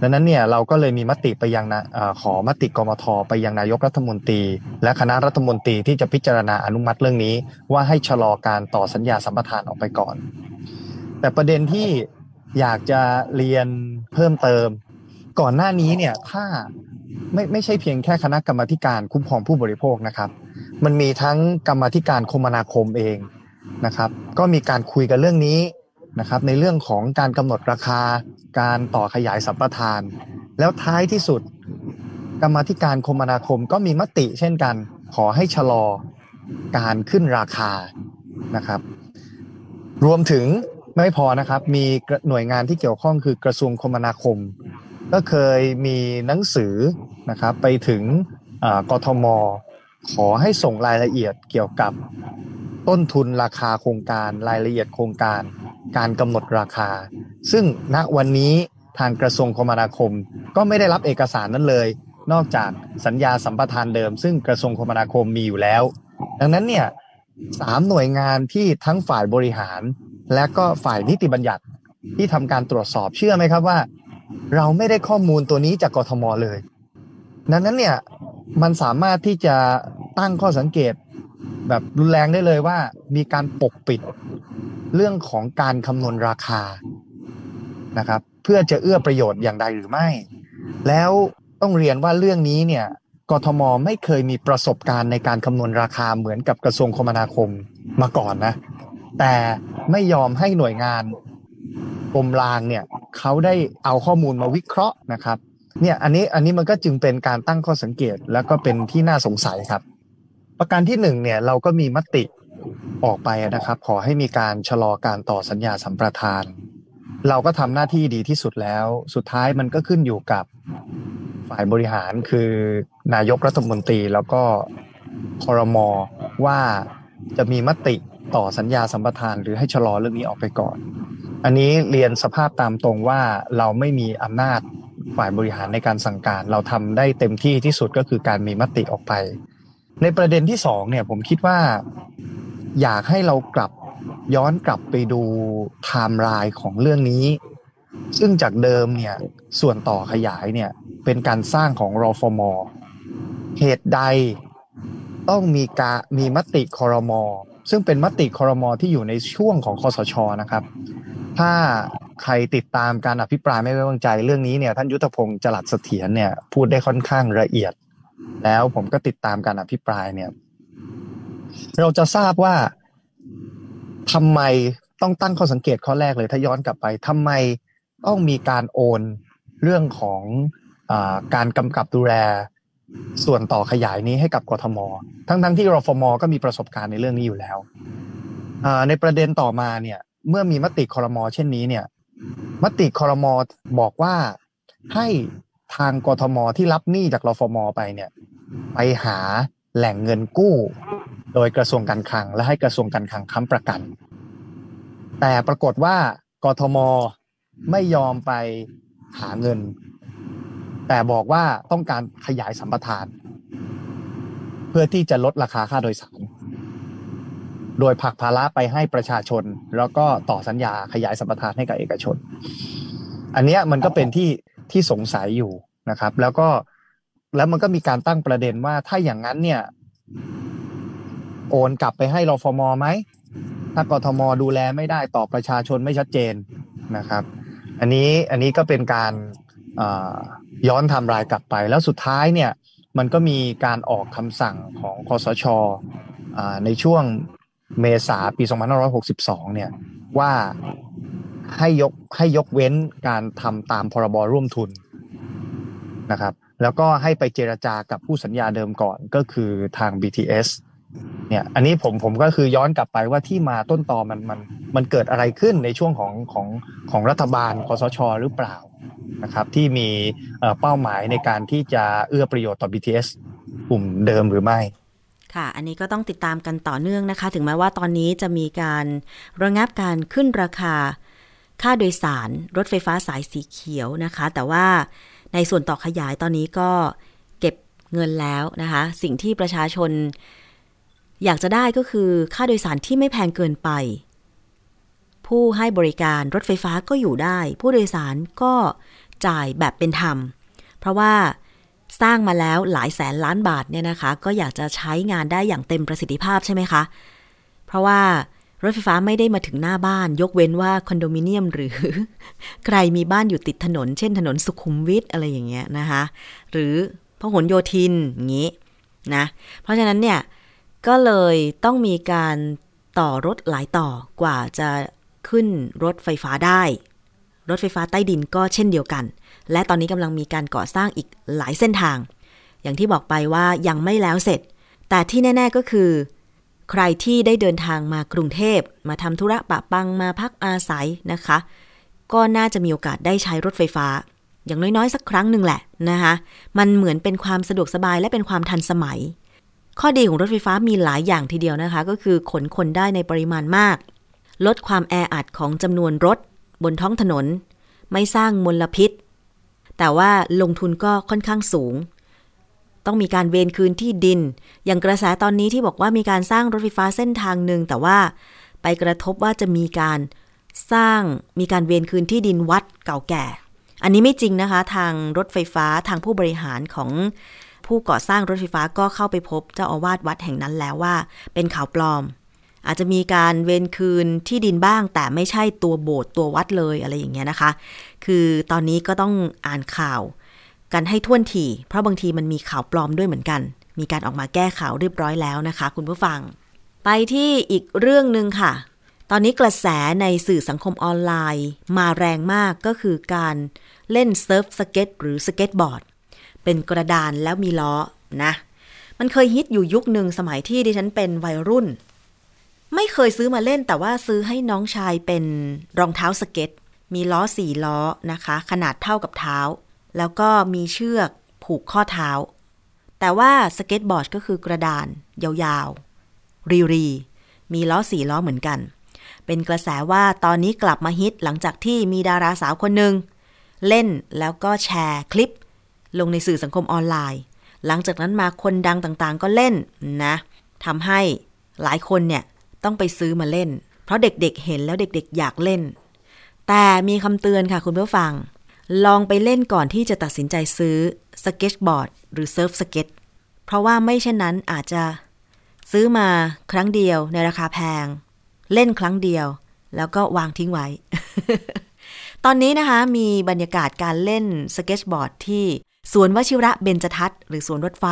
ดังนั้นเนี่ยเราก็เลยมีมติไปยังนะขอมติกมทไปยังนายกรัฐมนตรี และคณะรัฐมนตรีที่จะพิจารณาอนุมัติเรื่องนี้ ว่าให้ชะลอการต่อสัญญาสัมปทานออกไปก่อน แต่ประเด็นที่อยากจะเรียนเพิ่มเติม ก่อนหน้านี้เนี่ยถ้าไม่ไม่ใช่เพียงแค่คณะกรรมการคุ้มครองผู้บริโภคนะครับ มันมีทั้งกรรมธิการคมนาคมเองนะครับ ก็มีการคุยกันเรื่องนี้ นะครับในเรื่องของการกำหนดราคาการต่อขยายสัมปทาน แล้วท้ายที่สุด กรรมธิการคมนาคมก็มีมติเช่นกัน ขอให้ชะลอการขึ้นราคานะครับ รวมถึงไม่พอนะครับมีหน่วยงานที่เกี่ยวข้องคือกระทรวงคมนาคม ก็เคยมีหนังสือนะครับไปถึงกทม ขอให้ส่งรายละเอียดเกี่ยวกับต้นทุนราคาโครงการรายละเอียดโครงการ การกำหนดราคา ซึ่งณวันนี้ทางกระทรวงคมนาคม ก็ไม่ได้รับเอกสารนั้นเลย นอกจากสัญญาสัมปทานเดิม ซึ่งกระทรวงคมนาคมมีอยู่แล้ว ดังนั้นเนี่ยสามหน่วยงานที่ทั้งฝ่ายบริหาร และก็ฝ่ายนิติบัญญัติที่ทำการตรวจสอบเชื่อไหมครับว่า เราไม่ได้ข้อมูลตัวนี้จากกทมเลย ดังนั้นเนี่ยมันสามารถที่จะตั้งข้อสังเกต แบบรุนแรงได้เลยว่า มีการปกปิดเรื่องของการคำนวณราคานะครับ เพื่อจะเอื้อประโยชน์อย่างใดหรือไม่ แล้วต้องเรียนว่าเรื่องนี้เนี่ยกทมไม่เคยมีประสบการณ์ในการคำนวณราคาเหมือนกับกระทรวงคมนาคมมาก่อนนะ แต่ไม่ยอมให้หน่วยงานกรมรางเนี่ยเขาได้เอาข้อมูลมาวิเคราะห์นะครับ เนี่ยอันนี้อันนี้มันก็จึงเป็นการตั้งข้อสังเกตแล้วก็เป็นที่น่าสงสัยครับ ประการที่หนึ่งเนี่ยเราก็มีมติออกไปนะครับ ขอให้มีการชะลอการต่อสัญญาสัมปทาน เราก็ทำหน้าที่ดีที่สุดแล้ว สุดท้ายมันก็ขึ้นอยู่กับฝ่ายบริหารคือนายกรัฐมนตรีแล้วก็คอรมอว่าจะมีมติต่อสัญญาสัมปทาน หรือให้ชะลอเรื่องนี้ออกไปก่อน อันนี้เรียนสภาพตามตรงว่าเราไม่มีอำนาจฝ่ายบริหารในการสั่งการ เราทำได้เต็มที่ที่สุดก็คือการมีมติออกไป ในประเด็นที่สองเนี่ยผมคิดว่าอยากให้เรากลับย้อนกลับไปดูไทม์ไลน์ของเรื่องนี้ ซึ่งจากเดิมเนี่ยส่วนต่อขยายเนี่ยเป็นการสร้างของรอฟมเหตุใดต้องมีกามีมติคอรมอซึ่งเป็นมติคอรมอที่อยู่ในช่วงของคอสชนะครับ ถ้าใครติดตามการอภิปรายไม่ไว้วางใจเรื่องนี้เนี่ยท่านยุทธพงศ์จรัสเสถียรเนี่ยพูดได้ค่อนข้างละเอียด แล้วผมก็ติดตามการอภิปรายเนี่ย เราจะทราบว่าทำไมต้องตั้งข้อสังเกตข้อแรกเลย ถ้าย้อนกลับไปทำไมต้องมีการโอนเรื่องของอการกำกับดูแลส่วนต่อขยายนี้ให้กับกทม ทั้งๆทที่รฟมก็มีประสบการณ์ในเรื่องนี้อยู่แล้ว ในประเด็นต่อมาเนี่ย เมื่อมีมติคอรมอเช่นนี้เนี่ย มติคอรมอบอกว่าให้ ทางกทมที่รับหนี้จากรฟมไปเนี่ย ไปหาแหล่งเงินกู้ โดยกระทรวงการคลัง และให้กระทรวงการคลังค้ำประกัน แต่ปรากฏว่ากทมไม่ยอมไปหาเงิน แต่บอกว่าต้องการขยายสัมปทาน เพื่อที่จะลดราคาค่าโดยสาร โดยผลักภาระไปให้ประชาชน แล้วก็ต่อสัญญาขยายสัมปทานให้กับเอกชน อันเนี้ยมันก็เป็นที่ ที่สงสัยอยู่นะครับ แล้วก็แล้วมันก็มีการตั้งประเด็นว่าถ้าอย่างนั้นเนี่ย โอนกลับไปให้รฟมไหมถ้ากทมดูแลไม่ได้ต่อประชาชนไม่ชัดเจนนะครับ อันนี้อันนี้ก็เป็นการย้อนทำรายกลับไป แล้วสุดท้ายเนี่ยมันก็มีการออกคำสั่งของคอสชในช่วงเมษาปี 2562 เนี่ยว่า ให้ยกให้ยกเว้นการทำตามพรบร่วมทุนนะครับ แล้วก็ให้ไปเจรจากับผู้สัญญาเดิมก่อนก็คือทาง BTS เนี่ย อันนี้ผมผมก็คือย้อนกลับไปว่าที่มาต้นตอมันมันมันเกิดอะไรขึ้นในช่วงของของของรัฐบาลคอสช หรือเปล่านะครับ ที่มีเป้าหมายในการที่จะเอื้อประโยชน์ต่อ BTS กลุ่มเดิมหรือไม่ค่ะ อันนี้ก็ต้องติดตามกันต่อเนื่องนะคะ ถึงแม้ว่าตอนนี้จะมีการระงับการขึ้นราคา ค่าโดยสารรถไฟฟ้าสายสีเขียวนะคะ แต่ว่าในส่วนต่อขยายตอนนี้ก็เก็บเงินแล้วนะคะ สิ่งที่ประชาชน อยากจะได้ก็คือค่าโดยสารที่ไม่แพงเกินไป ผู้ให้บริการรถไฟฟ้าก็อยู่ได้ ผู้โดยสารก็จ่ายแบบเป็นธรรม เพราะว่าสร้างมาแล้วหลายแสนล้านบาทเนี่ยนะคะ ก็อยากจะใช้งานได้อย่างเต็มประสิทธิภาพใช่ไหมคะ เพราะว่า รถไฟฟ้าไม่ได้มาถึงหน้าบ้าน ยกเว้นว่าคอนโดมิเนียมหรือ ใครมีบ้านอยู่ติดถนน เช่นถนนสุขุมวิทอะไรอย่างเงี้ยนะคะ หรือพหลโยธินอย่างงี้นะ เพราะฉะนั้นเนี่ย ก็เลยต้องมีการต่อรถหลายต่อกว่าจะขึ้นรถไฟฟ้าได้ รถไฟฟ้าใต้ดินก็เช่นเดียวกัน และตอนนี้กำลังมีการก่อสร้างอีกหลายเส้นทาง อย่างที่บอกไปว่ายังไม่แล้วเสร็จ แต่ที่แน่ ๆก็คือ ใครที่ได้เดินทางมากรุงเทพมาทำธุระปะปังมาพักอาศัยนะคะ ก็น่าจะมีโอกาสได้ใช้รถไฟฟ้า อย่างน้อยๆ สักครั้งหนึ่งแหละนะคะมันเหมือนเป็นความสะดวกสบายและเป็นความทันสมัย ข้อดีของรถไฟฟ้ามีหลายอย่างทีเดียวนะคะ ก็คือขนคนได้ในปริมาณมาก ลดความแออัดของจำนวนรถ บนท้องถนน ไม่สร้างมลพิษ แต่ว่าลงทุนก็ค่อนข้างสูง ต้องมีการเวนคืนที่ดิน อย่างกระแสตอนนี้ที่บอกว่ามีการสร้างรถไฟฟ้าเส้นทางหนึ่งแต่ว่าไปกระทบว่าจะมีการสร้างมีการเวนคืนที่ดินวัดเก่าแก่ อันนี้ไม่จริงนะคะ ทางรถไฟฟ้าทางผู้บริหารของผู้ก่อสร้างรถไฟฟ้าก็เข้าไปพบเจ้าอาวาสวัดแห่งนั้นแล้วว่า เป็นข่าวปลอม อาจจะมีการเวนคืนที่ดินบ้าง แต่ไม่ใช่ตัวโบสถ์ตัววัดเลยอะไรอย่างเงี้ยนะคะ คือตอนนี้ก็ต้องอ่านข่าว กันให้ท่วนที เพราะบางทีมันมีข่าวปลอมด้วยเหมือนกัน มีการออกมาแก้ข่าวเรียบร้อยแล้วนะคะ คุณผู้ฟัง ไปที่อีกเรื่องหนึ่งค่ะ ตอนนี้กระแสในสื่อสังคมออนไลน์ มาแรงมากก็คือการเล่นเซิร์ฟสเก็ตหรือสเก็ตบอร์ด เป็นกระดานแล้วมีล้อนะ มันเคยฮิตอยู่ยุคหนึ่งสมัยที่ดิฉันเป็นวัยรุ่น ไม่เคยซื้อมาเล่นแต่ว่าซื้อให้น้องชายเป็นรองเท้าสเก็ต มีล้อสี่ล้อนะคะ ขนาดเท่ากับเท้า แล้วก็มีเชือกผูกข้อเท้า แต่ว่าสเก็ตบอร์ดก็คือกระดาน ยาวๆ รีรีมีล้อสี่ล้อเหมือนกัน เป็นกระแสว่าตอนนี้กลับมาฮิตหลังจากที่มีดาราสาวคนหนึ่งเล่นแล้วก็แชร์คลิป ลงในสื่อสังคมออนไลน์ หลังจากนั้นมาคนดังต่างๆ ก็เล่นนะทำให้หลายคนเนี่ยต้องไปซื้อมาเล่น เพราะเด็กๆเห็นแล้วเด็กๆ อยากเล่น แต่มีคำเตือนค่ะคุณผู้ฟัง ลองไปเล่นก่อนที่จะตัดสินใจซื้อสเก็ตบอร์ดหรือเซิร์ฟสเก็ตเพราะว่าไม่เช่นนั้นอาจจะซื้อมาครั้งเดียวในราคาแพง เล่นครั้งเดียว แล้วก็วางทิ้งไว้ ตอนนี้นะคะมีบรรยากาศการเล่นสเก็ตบอร์ดที่สวนวชิระเบญจทัศน์หรือสวนรถไฟ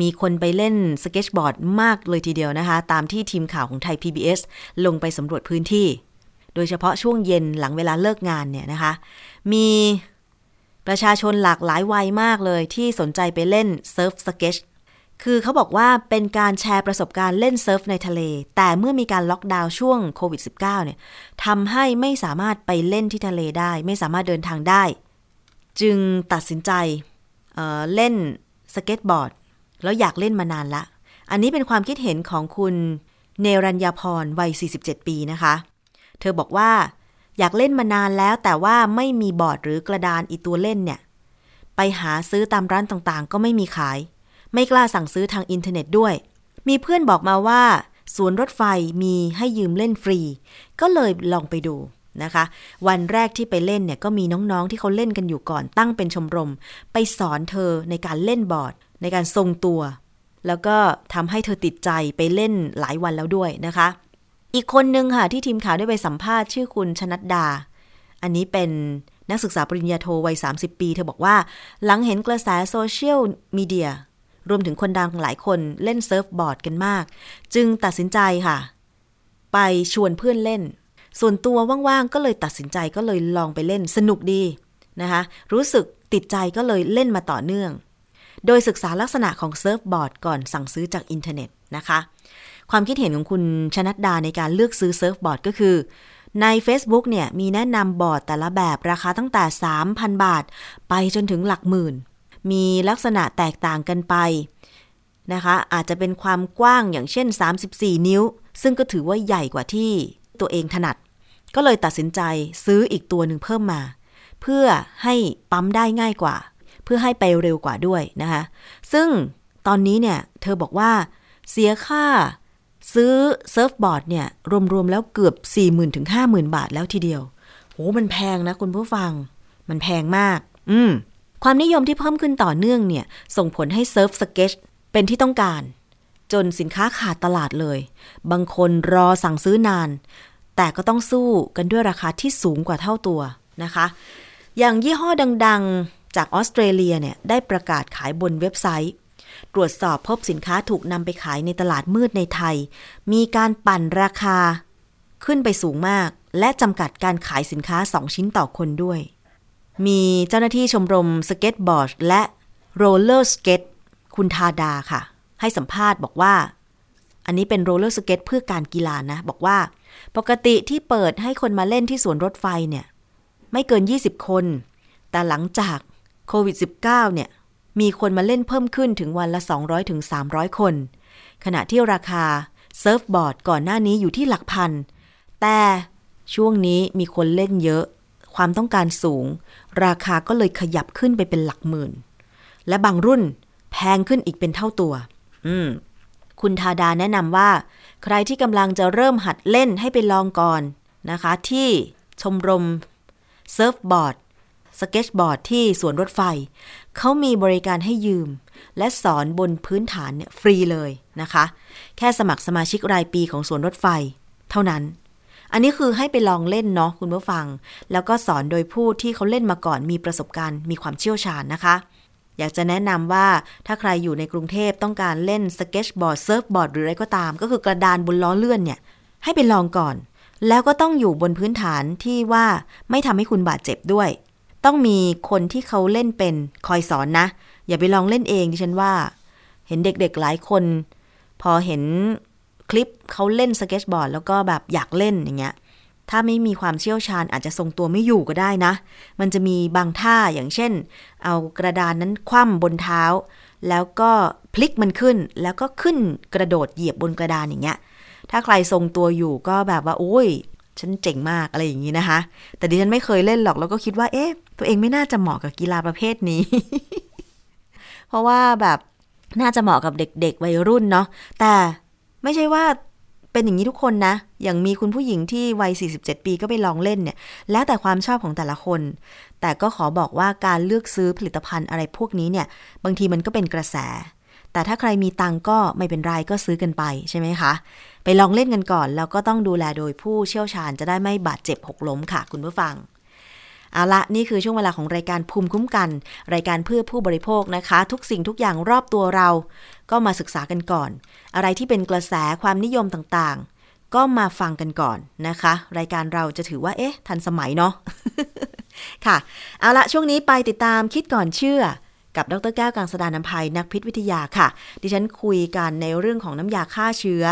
มีคนไปเล่นสเก็ตบอร์ดมากเลยทีเดียวนะคะ ตามที่ทีมข่าวของไทย PBS ลงไปสำรวจพื้นที่ โดยเฉพาะช่วงเย็นหลังเวลาเลิกงานเนี่ยนะคะ มีประชาชนหลากหลายวัยมากเลยที่สนใจไปเล่นเซิร์ฟสเก็ตคือเขาบอกว่าเป็นการแชร์ประสบการณ์เล่นเซิร์ฟในทะเล แต่เมื่อมีการล็อกดาวน์ช่วงโควิด -19 เนี่ยทำให้ไม่สามารถไปเล่นที่ทะเลได้ ไม่สามารถเดินทางได้ จึงตัดสินใจเล่นสเก็ตบอร์ด แล้วอยากเล่นมานานละ อันนี้เป็นความคิดเห็นของคุณเนรัญญาพรวัย 47 ปีนะคะ เธอบอกว่า อยากเล่นมานานแล้วแต่ว่าไม่มีบอร์ดหรือกระดานอีตัวเล่นเนี่ย ไปหาซื้อตามร้านต่างๆ ก็ไม่มีขาย ไม่กล้าสั่งซื้อทางอินเทอร์เน็ตด้วย มีเพื่อนบอกมาว่าสวนรถไฟมีให้ยืมเล่นฟรี ก็เลยลองไปดูนะคะ วันแรกที่ไปเล่นเนี่ยก็มีน้องๆที่เขาเล่นกันอยู่ก่อนตั้งเป็นชมรม ไปสอนเธอในการเล่นบอร์ด ในการทรงตัว แล้วก็ทำให้เธอติดใจไปเล่นหลายวันแล้วด้วยนะคะ อีกคนนึงค่ะที่ทีมข่าวได้ไปสัมภาษณ์ชื่อคุณชนัดดา อันนี้เป็นนักศึกษาปริญญาโทวัย 30 ปี เธอบอกว่า หลังเห็นกระแสโซเชียลมีเดีย รวมถึงคนดังหลายคนเล่นเซิร์ฟบอร์ดกันมาก จึงตัดสินใจค่ะ ไปชวนเพื่อนเล่น ส่วนตัวว่างๆ ก็เลยตัดสินใจก็เลยลองไปเล่นสนุกดีนะคะ รู้สึกติดใจก็เลยเล่นมาต่อเนื่อง โดยศึกษาลักษณะของเซิร์ฟบอร์ดก่อนสั่งซื้อจากอินเทอร์เน็ตนะคะ ความคิดเห็นของคุณชนัดดาในการเลือกซื้อเซิร์ฟบอร์ดก็คือ ใน Facebook เนี่ยมีแนะนำบอร์ดแต่ละแบบราคาตั้งแต่ 3,000 บาท ไปจนถึงหลักหมื่น มีลักษณะแตกต่างกันไปนะคะอาจจะเป็นความกว้างอย่างเช่น 34 นิ้ว ซึ่งก็ถือว่าใหญ่กว่าที่ตัวเองถนัด ก็เลยตัดสินใจซื้ออีกตัวหนึ่งเพิ่มมา เพื่อให้ปั๊มได้ง่ายกว่า เพื่อให้ไปเร็วกว่าด้วยนะคะ ซึ่งตอนนี้เนี่ยเธอบอกว่าเสียค่าซื้อเซิร์ฟบอร์ดเนี่ยรวมๆแล้วเกือบ 40,000 ถึง 50,000 บาทแล้วทีเดียวโหมันแพงนะคุณผู้ฟัง มันแพงมาก อืม ความนิยมที่เพิ่มขึ้นต่อเนื่องเนี่ย ส่งผลให้เซิร์ฟสเก็ตเป็นที่ต้องการ จนสินค้าขาดตลาดเลย บางคนรอสั่งซื้อนาน แต่ก็ต้องสู้กันด้วยราคาที่สูงกว่าเท่าตัวนะคะ อย่างยี่ห้อดังๆ จากออสเตรเลียเนี่ยได้ประกาศขายบนเว็บไซต์ ตรวจสอบพบสินค้าถูกนำไปขายในตลาดมืดในไทย มีการปั่นราคา ขึ้นไปสูงมาก และจำกัดการขายสินค้า 2 ชิ้นต่อคนด้วย มีเจ้าหน้าที่ชมรมสเก็ตบอร์ดและโรลเลอร์สเก็ตคุณทาดาค่ะ ให้สัมภาษณ์บอกว่า อันนี้เป็นโรลเลอร์สเก็ตเพื่อการกีฬานะ บอกว่า ปกติที่เปิดให้คนมาเล่นที่สวนรถไฟเนี่ย ไม่เกิน 20 คน แต่หลังจาก โควิด -19 เนี่ย มีคนมาเล่นเพิ่มขึ้นถึงวันละ 200-300ถึงคน ขณะที่ราคาเซิร์ฟบอร์ดก่อนหน้านี้อยู่ที่หลักพัน แต่ช่วงนี้มีคนเล่นเยอะ ความต้องการสูง ราคาก็เลยขยับขึ้นไปเป็นหลักหมื่น และบางรุ่นแพงขึ้นอีกเป็นเท่าตัว อืม คุณทาดาแนะนำว่า ใครที่กำลังจะเริ่มหัดเล่นให้ไปลองก่อนนะคะ ที่ชมรมเซิร์ฟบอร์ด สเก็ตบอร์ดที่สวนรถไฟ เขามีบริการให้ยืม และสอนบนพื้นฐานเนี่ยฟรีเลยนะคะ แค่สมัครสมาชิกรายปีของสวนรถไฟ เท่านั้น อันนี้คือให้ไปลองเล่นเนาะคุณผู้ฟัง แล้วก็สอนโดยผู้ที่เขาเล่นมาก่อนมีประสบการณ์ มีความเชี่ยวชาญนะคะอยากจะแนะนำว่าถ้าใครอยู่ในกรุงเทพต้องการเล่นสเก็ตบอร์ดเซิร์ฟบอร์ดหรืออะไรก็ตาม ก็คือกระดานบนล้อเลื่อนเนี่ย ให้ไปลองก่อน แล้วก็ต้องอยู่บนพื้นฐานที่ว่าไม่ทำให้คุณบาดเจ็บด้วย ต้องมีคนที่เขาเล่นเป็นคอยสอนนะ อย่าไปลองเล่นเองดิฉันว่า เห็นเด็กๆหลายคน พอเห็นคลิปเขาเล่นสเก็ตบอร์ดแล้วก็แบบอยากเล่นอย่างเงี้ยถ้าไม่มีความเชี่ยวชาญอาจจะทรงตัวไม่อยู่ก็ได้นะ มันจะมีบางท่าอย่างเช่น เอากระดานนั้นคว่ำบนเท้า แล้วก็พลิกมันขึ้น แล้วก็ขึ้นกระโดดเหยียบบนกระดานอย่างเงี้ย ถ้าใครทรงตัวอยู่ก็แบบว่าโอ้ย ฉันเจ๋งมากอะไรอย่างนี้นะคะ แต่ดิฉันไม่เคยเล่นหรอกแล้วก็คิดว่าเอ๊ะ ตัวเองไม่น่าจะเหมาะกับกีฬาประเภทนี้ เพราะว่าแบบน่าจะเหมาะกับเด็ก ๆ วัยรุ่นเนาะแต่ไม่ใช่ว่าเป็นอย่างนี้ทุกคนนะ อย่างมีคุณผู้หญิงที่วัย 47 ปีก็ไปลองเล่นเนี่ย แล้วแต่ความชอบของแต่ละคน แต่ก็ขอบอกว่าการเลือกซื้อผลิตภัณฑ์อะไรพวกนี้เนี่ย บางทีมันก็เป็นกระแส แต่ถ้าใครมีตังก็ไม่เป็นไรก็ซื้อกันไปใช่ไหมคะ ไปลองเล่นกันก่อน แล้วก็ต้องดูแลโดยผู้เชี่ยวชาญจะได้ไม่บาดเจ็บหกล้มค่ะ คุณผู้ฟัง เอาละนี่คือช่วงเวลาของรายการภูมิคุ้มกัน รายการเพื่อผู้บริโภคนะคะ ทุกสิ่งทุกอย่างรอบตัวเรา ก็มาศึกษากันก่อน อะไรที่เป็นกระแสความนิยมต่างๆ ก็มาฟังกันก่อนนะคะ รายการเราจะถือว่า เอ๊ะ ทันสมัยเนาะค่ะ เอาละช่วงนี้ไปติดตามคิดก่อนเชื่อกับดรแก้วกังสดานนภัยนักพิษวิทยาค่ะ ดิฉันคุยกันในเรื่องของน้ำยาฆ่าเชื้อ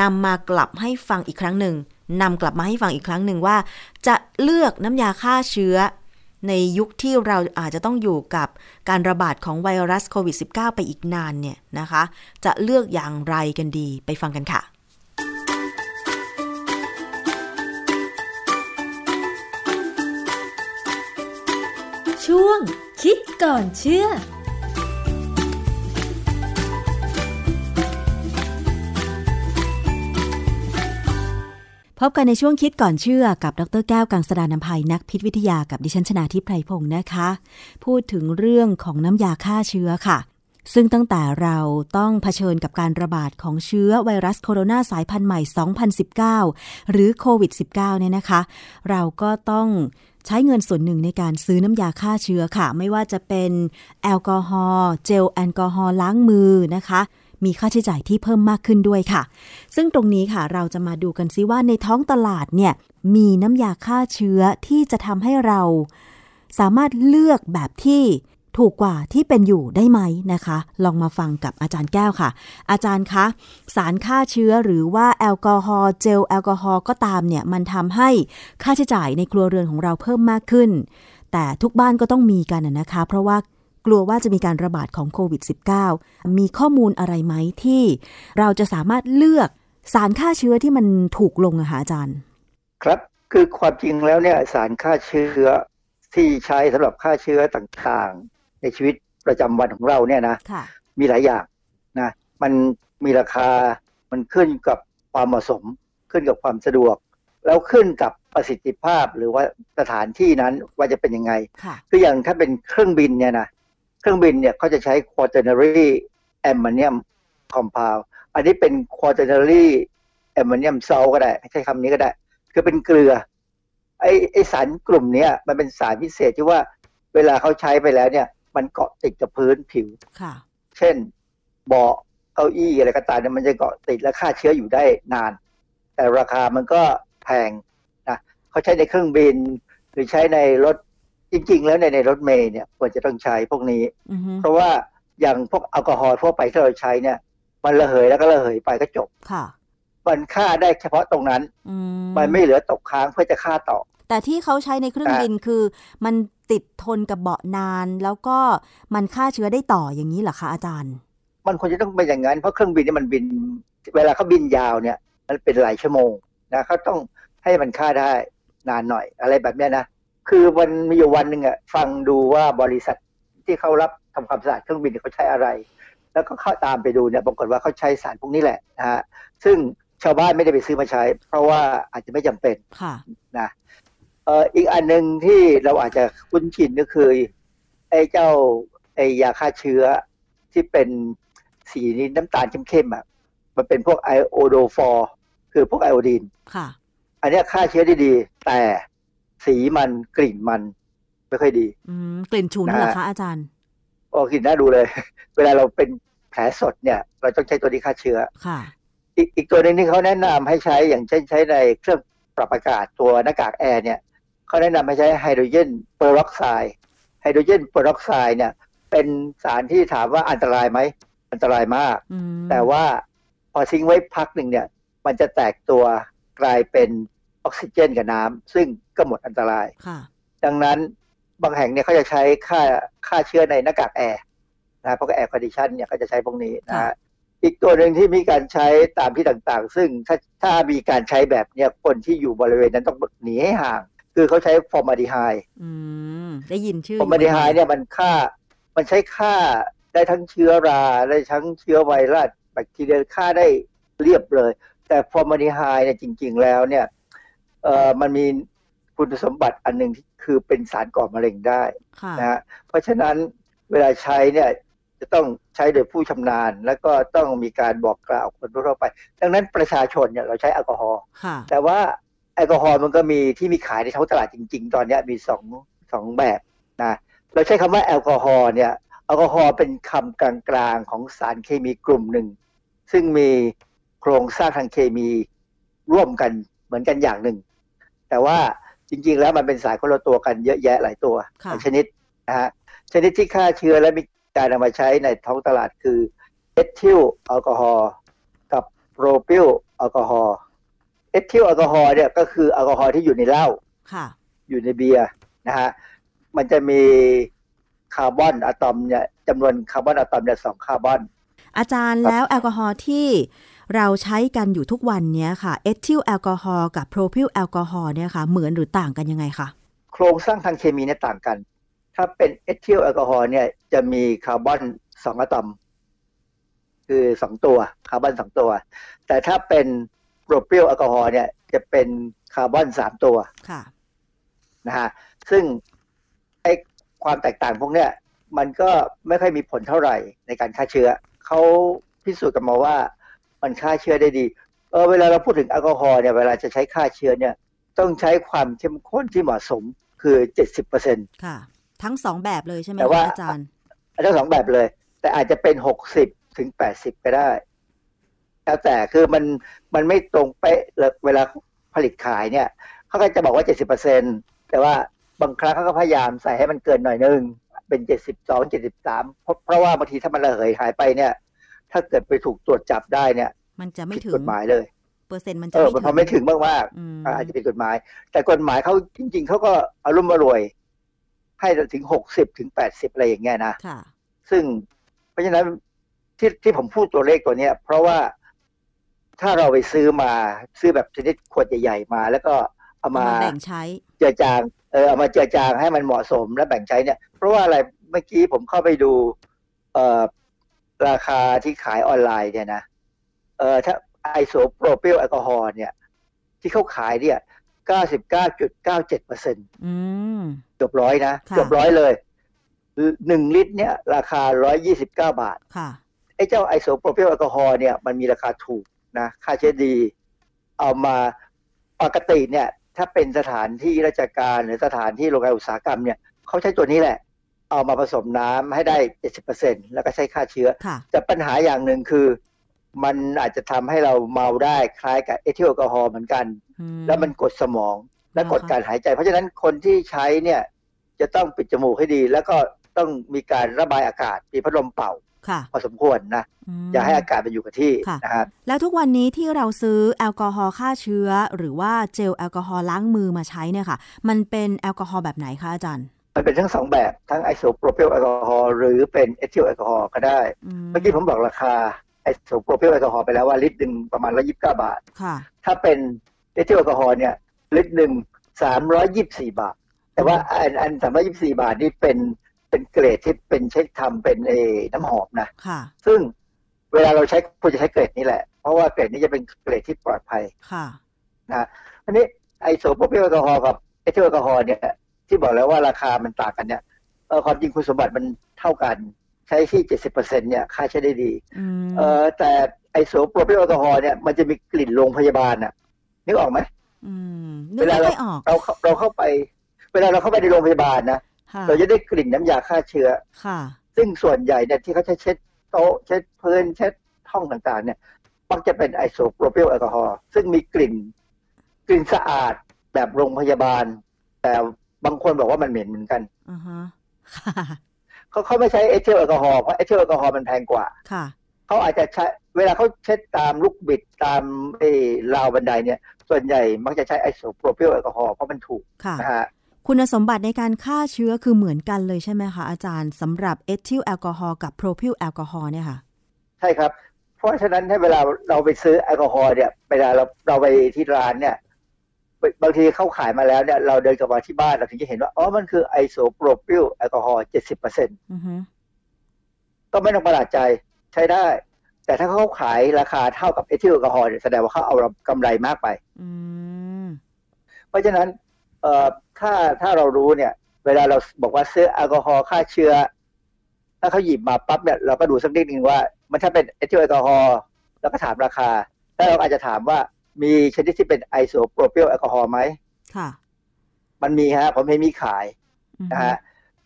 นำมากลับให้ฟังอีกครั้งหนึ่ง นำกลับมาให้ฟังอีกครั้งหนึ่งว่า จะเลือกน้ำยาฆ่าเชื้อ ในยุคที่เราอาจจะต้องอยู่กับการระบาดของไวรัสโควิด -19 ไปอีกนานเนี่ยนะคะ จะเลือกอย่างไรกันดีไปฟังกันค่ะช่วงคิดก่อนเชื่อ พบกันในช่วงคิดก่อนเชื่อกับดรแก้วกังสดานนภัยนักพิษวิทยากับดิฉันชนาทิพไพรพงศ์นะคะ พูดถึงเรื่องของน้ำยาฆ่าเชื้อค่ะ ซึ่งตั้งแต่เราต้องเผชิญกับการระบาดของเชื้อไวรัสโคโรนาสายพันธุ์ใหม่ 2019 หรือโควิด -19 เนี่ยนะคะ เราก็ต้องใช้เงินส่วนหนึ่งในการซื้อน้ำยาฆ่าเชื้อค่ะ ไม่ว่าจะเป็นแอลกอฮอล์เจลแอลกอฮอล์ล้างมือนะคะ มีค่าใช้จ่ายที่เพิ่มมากขึ้นด้วยค่ะ ซึ่งตรงนี้ค่ะเราจะมาดูกันซิว่าในท้องตลาดเนี่ยมีน้ำยาฆ่าเชื้อที่จะทำให้เรา สามารถเลือกแบบที่ถูกกว่าที่เป็นอยู่ได้ไหมนะคะ ลองมาฟังกับอาจารย์แก้วค่ะ อาจารย์คะสารฆ่าเชื้อหรือว่าแอลกอฮอล์เจลแอลกอฮอล์ก็ตามเนี่ยมันทำให้ค่าใช้จ่ายในครัวเรือนของเราเพิ่มมากขึ้น แต่ทุกบ้านก็ต้องมีกันนะคะ เพราะว่า กลัวว่าจะมีการระบาดของโควิด -19 มีข้อมูลอะไรไหมที่เราจะสามารถเลือกสารฆ่าเชื้อที่มันถูกลงอะคะอาจารย์ ครับคือความจริงแล้วเนี่ยสารฆ่าเชื้อที่ใช้สำหรับฆ่าเชื้อต่างๆ ในชีวิตประจำวันของเราเนี่ยนะค่ะมีหลายอย่างนะมันมีราคามันขึ้นกับความเหมาะสม ขึ้นกับความสะดวก แล้วขึ้นกับประสิทธิภาพหรือว่าสถานที่นั้นว่าจะเป็นยังไงค่ะคืออย่างถ้าเป็นเครื่องบินเนี่ยนะ เครื่องบินเนี่ยเขาจะใช้ quaternary ammonium compound อันนี้เป็น quaternary ammonium salt ก็ได้ ใช้คำนี้ก็ได้ คือเป็นเกลือ ไอไอสารกลุ่มเนี้ยมันเป็นสารพิเศษที่ว่าเวลาเขาใช้ไปแล้วเนี่ย มันเกาะติดกับพื้นผิวค่ะเช่นเบาะเก้าอี้อะไรก็ตามเนี่ยมันจะเกาะติดและฆ่าเชื้ออยู่ได้นาน แต่ราคามันก็แพงนะเขาใช้ในเครื่องบิน หรือใช้ในรถ จริง ๆ แล้วในในรถเมล์เนี่ยควรจะต้องใช้พวกนี้อือฮึเพราะว่าอย่างพวกแอลกอฮอล์ทั่วไปที่เราใช้เนี่ย มันระเหยแล้วก็ระเหยไปก็จบค่ะมันฆ่าได้เฉพาะตรงนั้นอืมันไม่เหลือตกค้างเพื่อจะฆ่าต่อ แต่ที่เขาใช้ในเครื่องอะบินคือมันติดทนกับเบาะนาน แล้วก็มันฆ่าเชื้อได้ต่ออย่างนี้เหรอคะอาจารย์ มันควรจะต้องเป็นอย่างนั้น เพราะเครื่องบินเนี่ยมันบิน เวลาเขาบินยาวเนี่ย มันเป็นหลายชั่วโมงนะเขาต้องให้มันฆ่าได้นานหน่อยอะไรแบบเนี้ยนะ คือมันมีอยู่วันหนึ่งอะฟังดูว่าบริษัทที่เขารับทำความสะอาดเครื่องบินเนี่ยเขาใช้อะไร แล้วก็เข้าตามไปดูเนี่ยปรากฏว่าเขาใช้สารพวกนี้แหละนะฮะซึ่งชาวบ้านไม่ได้ไปซื้อมาใช้ เพราะว่าอาจจะไม่จำเป็นค่ะนะเอ่ออีกอันหนึ่งที่เราอาจจะคุ้นชินก็คือไอ้เจ้าไอ้ยาฆ่าเชื้อที่เป็นสีนี้น้ำตาลเข้มๆอะมันเป็นพวกไอโอโดฟอร์คือพวกไอโอดีนค่ะ อันเนี้ยฆ่าเชื้อได้ดี แต่ สีมันกลิ่นมัน ไม่ค่อยดีอืมกลิ่นฉุนนะเหรอคะอาจารย์โอ้กลิ่นน่าดูเลย เวลาเราเป็นแผลสดเนี่ย เราต้องใช้ตัวนี้ฆ่าเชื้อค่ะ อีกอีกตัวหนึ่งที่เขาแนะนำให้ใช้อย่างเช่นใช้ในเครื่องปรับอากาศตัวหน้ากากแอร์เนี่ยเขาแนะนำให้ใช้ไฮโดรเจนเปอร์อกไซด์ไฮโดรเจนเปอร์อกไซด์เนี่ย เป็นสารที่ถามว่าอันตรายไหมอันตรายมากอืมแต่ว่าพอทิ้งไว้พักหนึ่งเนี่ย มันจะแตกตัวกลายเป็นออกซิเจนกับน้ำซึ่ง ก็หมดอันตรายค่ะดังนั้นบางแห่งเนี่ยเขาจะใช้ฆ่าฆ่าเชื้อในหน้ากากแอร์นะเพราะ air condition เนี่ยก็จะใช้พวกนี้นะค่ะฮะอีกตัวหนึ่งที่มีการใช้ตามที่ต่างๆ ซึ่งถ้าถ้ามีการใช้แบบเนี่ยคนที่อยู่บริเวณนั้นต้องหนีให้ห่าง คือเขาใช้ฟอร์มาลดีไฮด์อืมได้ยินชื่อฟอร์มาลดีไฮด์เนี่ยมันฆ่ามันใช้ฆ่าได้ทั้งเชื้อราได้ทั้งเชื้อไวรัสแบคทีเรียฆ่าได้เรียบเลย แต่ฟอร์มาลดีไฮด์เนี่ยจริง ๆ แล้วเนี่ยเอ่อมันมี คุณสมบัติอันหนึ่งที่คือเป็นสารก่อมะเร็งได้ค่ะนะฮะเพราะฉะนั้นเวลาใช้เนี่ยจะต้องใช้โดยผู้ชำนาญ แล้วก็ต้องมีการบอกกล่าวคนทั่วๆไป ดังนั้นประชาชนเนี่ยเราใช้แอลกอฮอล์ค่ะแต่ว่าแอลกอฮอล์มันก็มีที่มีขายในท้องตลาดจริง ๆ ตอนเนี้ยมีสองสองแบบนะเราใช้คำว่าแอลกอฮอล์เนี่ยแอลกอฮอล์เป็นคำกลางๆของสารเคมีกลุ่มหนึ่ง ซึ่งมีโครงสร้างทางเคมีร่วมกันเหมือนกันอย่างหนึ่ง แต่ว่า จริง ๆ แล้วมันเป็นสารคนละตัวกันเยอะแยะหลายตัวค่ะหลายชนิดนะฮะชนิดที่ฆ่าเชื้อและมีการนำมาใช้ในท้องตลาดคือเอทิลแอลกอฮอล์กับโพรพิลแอลกอฮอล์เอทิลแอลกอฮอล์เนี่ยก็คือแอลกอฮอล์ที่อยู่ในเหล้าค่ะอยู่ในเบียร์นะฮะมันจะมีคาร์บอนอะตอมเนี่ยจำนวนคาร์บอนอะตอมเนี่ยสองคาร์บอน อาจารย์แล้วแอลกอฮอล์ที่ เราใช้กันอยู่ทุกวันเนี้ยค่ะเอทิลแอลกอฮอล์กับโพรพิลแอลกอฮอล์เนี่ยค่ะเหมือนหรือต่างกันยังไงคะโครงสร้างทางเคมีเนี่ยต่างกัน ถ้าเป็นเอทิลแอลกอฮอล์เนี่ยจะมีคาร์บอนสองอะตอม คือสองตัวคาร์บอนสองตัว แต่ถ้าเป็นโพรพิลแอลกอฮอล์เนี่ยจะเป็นคาร์บอนสามตัวค่ะนะฮะซึ่งไอความแตกต่างพวกเนี้ยมันก็ไม่ค่อยมีผลเท่าไหร่ในการฆ่าเชื้อ เขาพิสูจน์กันมาว่า มันฆ่าเชื้อได้ดีเออเวลาเราพูดถึงแอลกอฮอล์เนี่ยเวลาจะใช้ฆ่าเชื้อเนี่ยต้องใช้ความเข้มข้นที่เหมาะสมคือเจ็ดสิบเปอร์เซ็นต์ค่ะ ทั้งสองแบบเลยใช่ไหมแต่ว่าคะอาจารย์ทั้งสองแบบเลย แต่อาจจะเป็นหกสิบถึงแปดสิบก็ได้แล้วแต่คือมันมันไม่ตรงเป๊ะเลยเวลาผลิตขายเนี่ยเขาก็จะบอกว่าเจ็ดสิบเปอร์เซ็นแต่ว่าบางครั้งเขาก็พยายามใส่ให้มันเกินหน่อยนึงเป็นเจ็ดสิบสองเจ็ดสิบสามเพราะเพราะว่าบางทีถ้ามันระเหยหายไปเนี่ย ถ้าเกิดไปถูกตรวจจับได้เนี่ย มันจะไม่ผิดถึงกฎหมายเลย เปอร์เซ็นต์มันเอจะอไม่มันถึพองไม่ถึงมากมากๆอืมอ่าอาจจะผิดกฎหมาย แต่กฎหมายเขาจริง ๆเขาก็อารมณ์อรวย ให้ถึงหกสิบถึงแปดสิบอะไรอย่างเงี้ยนะค่ะซึ่งเพราะฉะนั้นที่ที่ผมพูดตัวเลขตัวเนี้ย เพราะว่าถ้าเราไปซื้อมาซื้อแบบชนิดขวดใหญ่ๆมา แล้วก็เอามาเอามาแบ่งใช้เจือจางเออเอามาเจือจางให้มันเหมาะสมและแบ่งใช้เนี่ย เพราะว่าอะไรเมื่อกี้ผมเข้าไปดู เอ่อ ราคาที่ขายออนไลน์เนี่ยนะเออถ้าไอโซโปรพิลแอลกอฮอล์เนี่ย ที่เขาขายเนี่ย99.97เปอร์เซ็นต์อืมเกือบร้อยนะค่ะเกือบร้อยเลยหนึ่งลิตรเนี่ย ราคา129บาทค่ะไอ้เจ้าไอโซโปรพิลแอลกอฮอล์เนี่ยมันมีราคาถูกนะฆ่าเชื้อดี เอามาปกติเนี่ย ถ้าเป็นสถานที่ราชการหรือสถานที่โรงงานอุตสาหกรรมเนี่ยเขาใช้ตัวนี้แหละ เอามาผสมน้ำให้ได้70%แล้วก็ใช้ฆ่าเชื้อค่ะแต่ปัญหาอย่างหนึ่งคือ มันอาจจะทำให้เราเมาได้คล้ายกับเอทิลแอลกอฮอล์เหมือนกันอืมแล้วมันกดสมองและเหรอคะกดการหายใจ เพราะฉะนั้นคนที่ใช้เนี่ยจะต้องปิดจมูกให้ดี แล้วก็ต้องมีการระบายอากาศมีพัดลมเป่าค่ะพอสมควรนะอย่าให้อากาศมันอยู่กับที่ค่ะนะครับแล้วทุกวันนี้ที่เราซื้อแอลกอฮอล์ฆ่าเชื้อ หรือว่าเจลแอลกอฮอล์ล้างมือมาใช้เนี่ยค่ะ มันเป็นแอลกอฮอล์แบบไหนคะอาจารย์ มันเป็นทั้งสองแบบทั้งไอโซโปรพิลแอลกอฮอล์หรือเป็นเอทิลแอลกอฮอล์ก็ได้ เมื่อกี้ผมบอกราคาไอโซโปรพิลแอลกอฮอล์ไปแล้วว่าลิตรหนึ่งประมาณร้อยยิบเก้าบาทค่ะถ้าเป็นเอทิลแอลกอฮอล์เนี่ยลิตรหนึ่งสามร้อยยิบสี่บาท แต่ว่าอันอันสามร้อยยิบสี่บาทนี่เป็นเป็นเกรดที่เป็นใช้ทำเป็นเออน้ำหอมนะค่ะซึ่งเวลาเราใช้ควรจะใช้เกรดนี้แหละ เพราะว่าเกรดนี้จะเป็นเกรดที่ปลอดภัยค่ะนะอันนี้ไอโซโปรพิลแอลกอฮอล์กับเอทิลแอลกอฮอล์เนี่ย ที่บอกแล้วว่าราคามันต่างกันเนี่ยเออความจริงคุณสมบัติมันเท่ากัน ใช้ที่เจ็ดสิบเปอร์เซ็นต์เนี่ยฆ่าเชื้อได้ดีอืมเออแต่ไอโซโปรพิลแอลกอฮอล์เนี่ยมันจะมีกลิ่นโรงพยาบาลน่ะนึกออกไหมอืมนึกไม่ค่อยออกเราเข้าเราเข้าไป เวลาเราเข้าไปในโรงพยาบาลนะค่ะเราจะได้กลิ่นน้ำยาฆ่าเชื้อค่ะ ซึ่งส่วนใหญ่เนี่ยที่เขาใช้เช็ดโต๊ะเช็ดพื้นเช็ดห้องต่างๆ เนี่ยมักจะเป็นไอโซโปรพิลแอลกอฮอล์ซึ่งมีกลิ่น กลิ่นสะอาดแบบโรงพยาบาล แต่ บางคนบอกว่ามันเหม็นเหมือนกันอือฮะค่ะเขาเขาไม่ใช้เอทิลแอลกอฮอล์เพราะเอทิลแอลกอฮอล์มันแพงกว่าค่ะเขาอาจจะใช้เวลาเขาเช็ดตามลูกบิดตามไอ้ราวบันไดเนี่ย ส่วนใหญ่มักจะใช้ไอโซโปรพิลแอลกอฮอล์เพราะมันถูกค่ะนะฮะคุณสมบัติในการฆ่าเชื้อคือเหมือนกันเลยใช่ไหมคะอาจารย์สำหรับเอทิลแอลกอฮอล์กับโพรพิลแอลกอฮอล์เนี่ยค่ะ ใช่ครับ เพราะฉะนั้นถ้าเวลาเราไปซื้อแอลกอฮอล์เนี่ยเวลาเราเราไปที่ร้านเนี่ย บางทีเขาขายมาแล้วเนี่ยเราเดินกลับมาที่บ้านเราถึงจะเห็นว่าอ๋อมันคือไอโซโปรพิลแอลกอฮอล์เจ็ดสิบเปอร์เซ็นต์อือฮึก็ไม่ต้องประหลาดใจใช้ได้ แต่ถ้าเขาขายราคาเท่ากับเอทิลแอลกอฮอล์เนี่ยแสดงว่าเขาเอากำไรมากไปอืมเพราะฉะนั้น เอ่อถ้าถ้าเรารู้เนี่ย เวลาเราบอกว่าซื้อแอลกอฮอล์ฆ่าเชื้อ ถ้าเขาหยิบมาปั๊บเนี่ยเราก็ดูสักนิดนึงว่า มันถ้าเป็นเอทิลแอลกอฮอล์แล้วก็ถามราคาแล้วเราอาจจะถามว่า มีชนิดที่เป็นไอโซโปรพิลแอลกอฮอล์ไหมค่ะ มันมีฮะ ผมเห็นมีขายอือนะฮึฮะ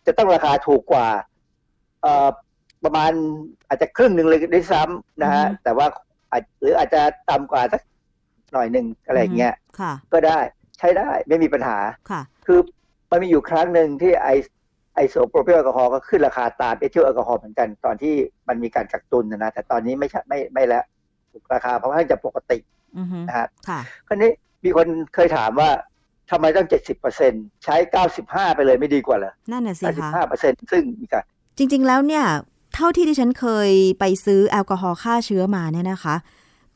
จะต้องราคาถูกกว่า เอ่อประมาณอาจจะครึ่งหนึ่งเลยด้วยซ้ำนะฮะแต่ว่าอาจหรืออาจจะต่ำกว่าสักหน่อยหนึ่งอะไรอย่างเงี้ยค่ะก็ได้ใช้ได้ไม่มีปัญหาค่ะ คือมันมีอยู่ครั้งหนึ่งที่ไอไอไอโซโปรพิลแอลกอฮอล์ก็ขึ้นราคาตามเอทิลแอลกอฮอล์เหมือนกันตอนที่มันมีการกักตุนนะนะแต่ตอนนี้ไม่ใช่ไม่ไม่แล้วราคาเพราะว่าจะปกติอือฮึ นะฮะค่ะคราวนี้มีคนเคยถามว่าทำไมต้อง70%ใช้95ไปเลยไม่ดีกว่าเหรอนั่นน่ะสิคะ95%ซึ่งมีการจริง ๆ แล้วเนี่ย เท่าที่ดิฉันเคยไปซื้อแอลกอฮอล์ฆ่าเชื้อมาเนี่ยนะคะ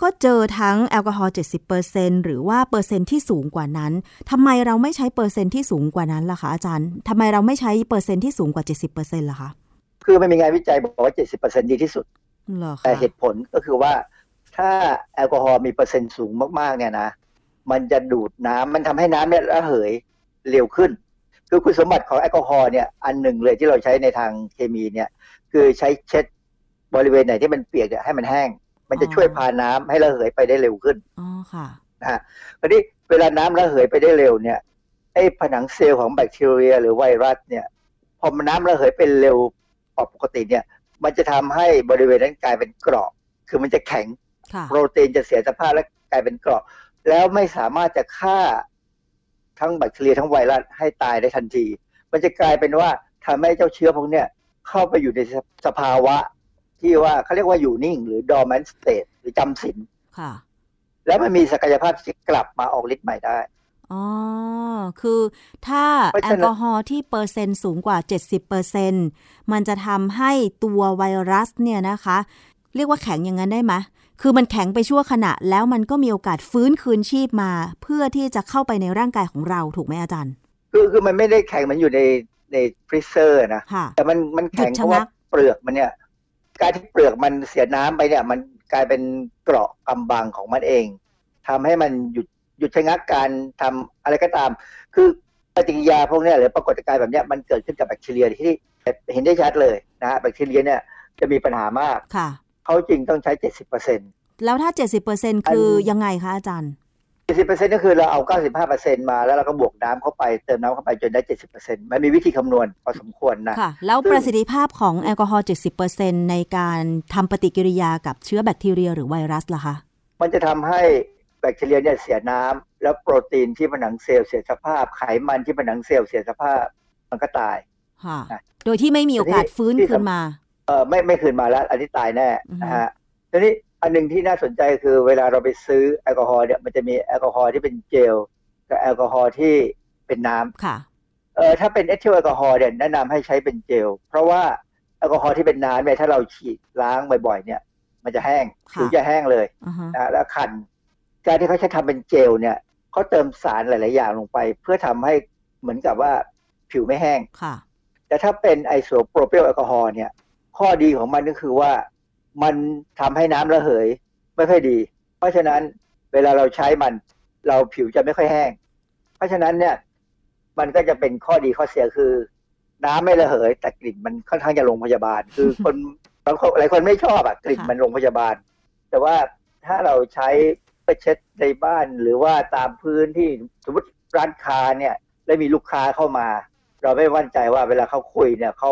ก็เจอทั้งแอลกอฮอล์70%หรือว่าเปอร์เซ็นต์ที่สูงกว่านั้นทำไมเราไม่ใช้เปอร์เซ็นต์ที่สูงกว่านั้นล่ะคะอาจารย์ทำไมเราไม่ใช้เปอร์เซ็นต์ที่สูงกว่า70%ล่ะคะคือมันมีงานวิจัยบอกว่า70%ดีที่สุดเหรอคะแต่เหตุผลก็คือว่า ถ้าแอลกอฮอล์มีเปอร์เซ็นต์สูงมากๆเนี่ยนะมันจะดูดน้ำมันทำให้น้ำเนี่ยระเหยเร็วขึ้น คือคุณสมบัติของแอลกอฮอล์เนี่ยอันหนึ่งเลยที่เราใช้ในทางเคมีเนี่ยคือใช้เช็ดบริเวณไหนที่มันเปียกเนี่ยให้มันแห้ง มันจะช่วยพาน้ำให้ระเหยไปได้เร็วขึ้นอ๋อค่ะนะฮะคราวนี้เวลาน้ำระเหยไปได้เร็วเนี่ยไอ้ผนังเซลล์ของแบคทีเรีย หรือไวรัสเนี่ยพอมันน้ำระเหยไปเร็วกว่าปกติเนี่ย มันจะทำให้บริเวณนั้นกลายเป็นเกราะ คือมันจะแข็งค่ะ โปรตีนจะเสียสภาพและกลายเป็นเกราะ แล้วไม่สามารถจะฆ่าทั้งแบคทีเรียทั้งไวรัสให้ตายได้ทันที มันจะกลายเป็นว่าทำให้เจ้าเชื้อพวกเนี้ยเข้าไปอยู่ในสภาวะ ที่ว่าเขาเรียกว่าอยู่นิ่ง หรือ dormant state หรือจำศีลค่ะแล้วมันมีศักยภาพที่จะกลับมาออกฤทธิ์ใหม่ได้อ๋อ คือถ้าเพราะแอฉะลนั้นกอฮอล์ที่เปอร์เซ็นต์สูงกว่า 70%มันจะทำให้ตัวไวรัสเนี่ยนะคะ เรียกว่าแข็งอย่างนั้นได้ไหม คือมันแข็งไปชั่วขณะ แล้วมันก็มีโอกาสฟื้นคืนชีพมา เพื่อที่จะเข้าไปในร่างกายของเราถูกไหมอาจารย์ คือคือมันไม่ได้แข็งมันอยู่ในใน freezer นะค่ะแต่มันมันแข็งหยุดชะเพราะว่างักเปลือกมันเนี่ย การที่เปลือกมันเสียน้ำไปเนี่ย มันกลายเป็นเกราะกำบังของมันเองทำให้มันหยุดหยุดชะงักการทำอะไรก็ตาม คือปฏิกิริยาพวกเนี้ยหรือปรากฏการณ์แบบเนี้ยมันเกิดขึ้นกับแบคทีเรียที่เห็นได้ชัดเลยนะฮะแบคทีเรียเนี่ยจะมีปัญหามากค่ะ เขาจริงต้องใช้70%เปอร์เซ็นต์แล้วถ้า70%คือยังไงคะอาจารย์70%ก็คือเราเอา95%มาแล้วเราก็บวกน้ำเข้าไปเติมน้ำเข้าไปจนได้70%มันมีวิธีคำนวณพอสมควรนะค่ะแล้วซึ่งประสิทธิภาพของแอลกอฮอล์70%ในการทำปฏิกิริยากับเชื้อแบคทีเรียหรือไวรัสล่ะคะมันจะทำให้แบคทีเรียเนี่ยเสียน้ำแล้วโปรตีนที่ผนังเซลล์เสียสภาพ ไขมันที่ผนังเซลล์เสียสภาพมันก็ตายค่ะอะโดยที่ไม่มีโอกาสฟื้นที่คืนมา เออไม่ไม่คืนมาแล้ว อันนี้ตายแน่อือฮึนะฮะทีนี้อันหนึ่งที่น่าสนใจคือเวลาเราไปซื้อแอลกอฮอล์เนี่ยมันจะมีแอลกอฮอล์ที่เป็นเจลกับแอลกอฮอล์ที่เป็นน้ำค่ะเออถ้าเป็นเอทิลแอลกอฮอล์เนี่ยแนะนำให้ใช้เป็นเจล เพราะว่าแอลกอฮอล์ที่เป็นน้ำเนี่ยถ้าเราฉีดล้างบ่อยๆ เนี่ย มันจะแห้งค่ะผิวจะแห้งเลยอือฮะนะแล้วคัน การที่เขาใช้ทำเป็นเจลเนี่ยเขาเติมสารหลายๆ อย่างลงไป เพื่อทำให้เหมือนกับว่าผิวไม่แห้งค่ะ แต่ถ้าเป็นไอโซโปรพิลแอลกอฮอล์เนี่ย ข้อดีของมันก็คือว่ามันทำให้น้ำระเหยไม่ค่อยดี เพราะฉะนั้นเวลาเราใช้มัน เราผิวจะไม่ค่อยแห้ง เพราะฉะนั้นเนี่ย มันก็จะเป็นข้อดีข้อเสียคือ น้ำไม่ระเหย แต่กลิ่นมันค่อนข้างจะโรงพยาบาล คือคนบางคนหลายคนไม่ชอบอะกลิ่นมันโรงพยาบาล แต่ว่าถ้าเราใช้ไปเช็ดในบ้านหรือว่าตามพื้นที่สมมติร้านค้าเนี่ย แล้วมีลูกค้าเข้ามา เราไม่มั่นใจว่าเวลาเขาคุยเนี่ยเขา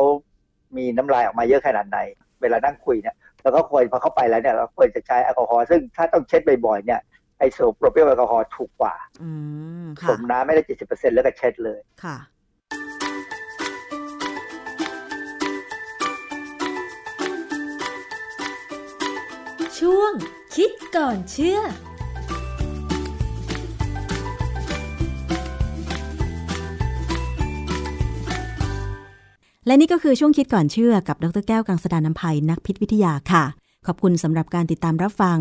มีน้ำลายออกมาเยอะขนาดไหน เวลานั่งคุยเนี่ยเราก็ควรพอเข้าไปแล้วเนี่ยเราควรจะใช้แอลกอฮอล์ซึ่งถ้าต้องเช็ดบ่อยๆเนี่ยไอโซโปรพิลแอลกอฮอล์ถูกกว่าอืมผค่ะสมทำให้ได้70%แล้วก็เช็ดเลยค่ะ ช่วงคิดก่อนเชื่อ และนี่ก็คือช่วงคิดก่อนเชื่อกับดรแก้วกังสดานนภัยนักพิษวิทยาค่ะ ขอบคุณสำหรับการติดตามรับฟัง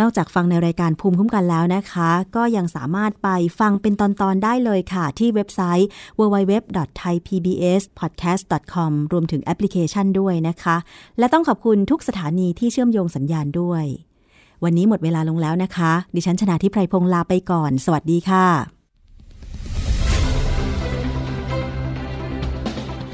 นอกจากฟังในรายการภูมิคุ้มกันแล้วนะคะ ก็ยังสามารถไปฟังเป็นตอนๆได้เลยค่ะ ที่เว็บไซต์ www.thaipbspodcast.com รวมถึงแอปพลิเคชันด้วยนะคะ และต้องขอบคุณทุกสถานีที่เชื่อมโยงสัญญาณด้วย วันนี้หมดเวลาลงแล้วนะคะ ดิฉันชนะทิพไพรพงษ์ลาไปก่อน สวัสดีค่ะ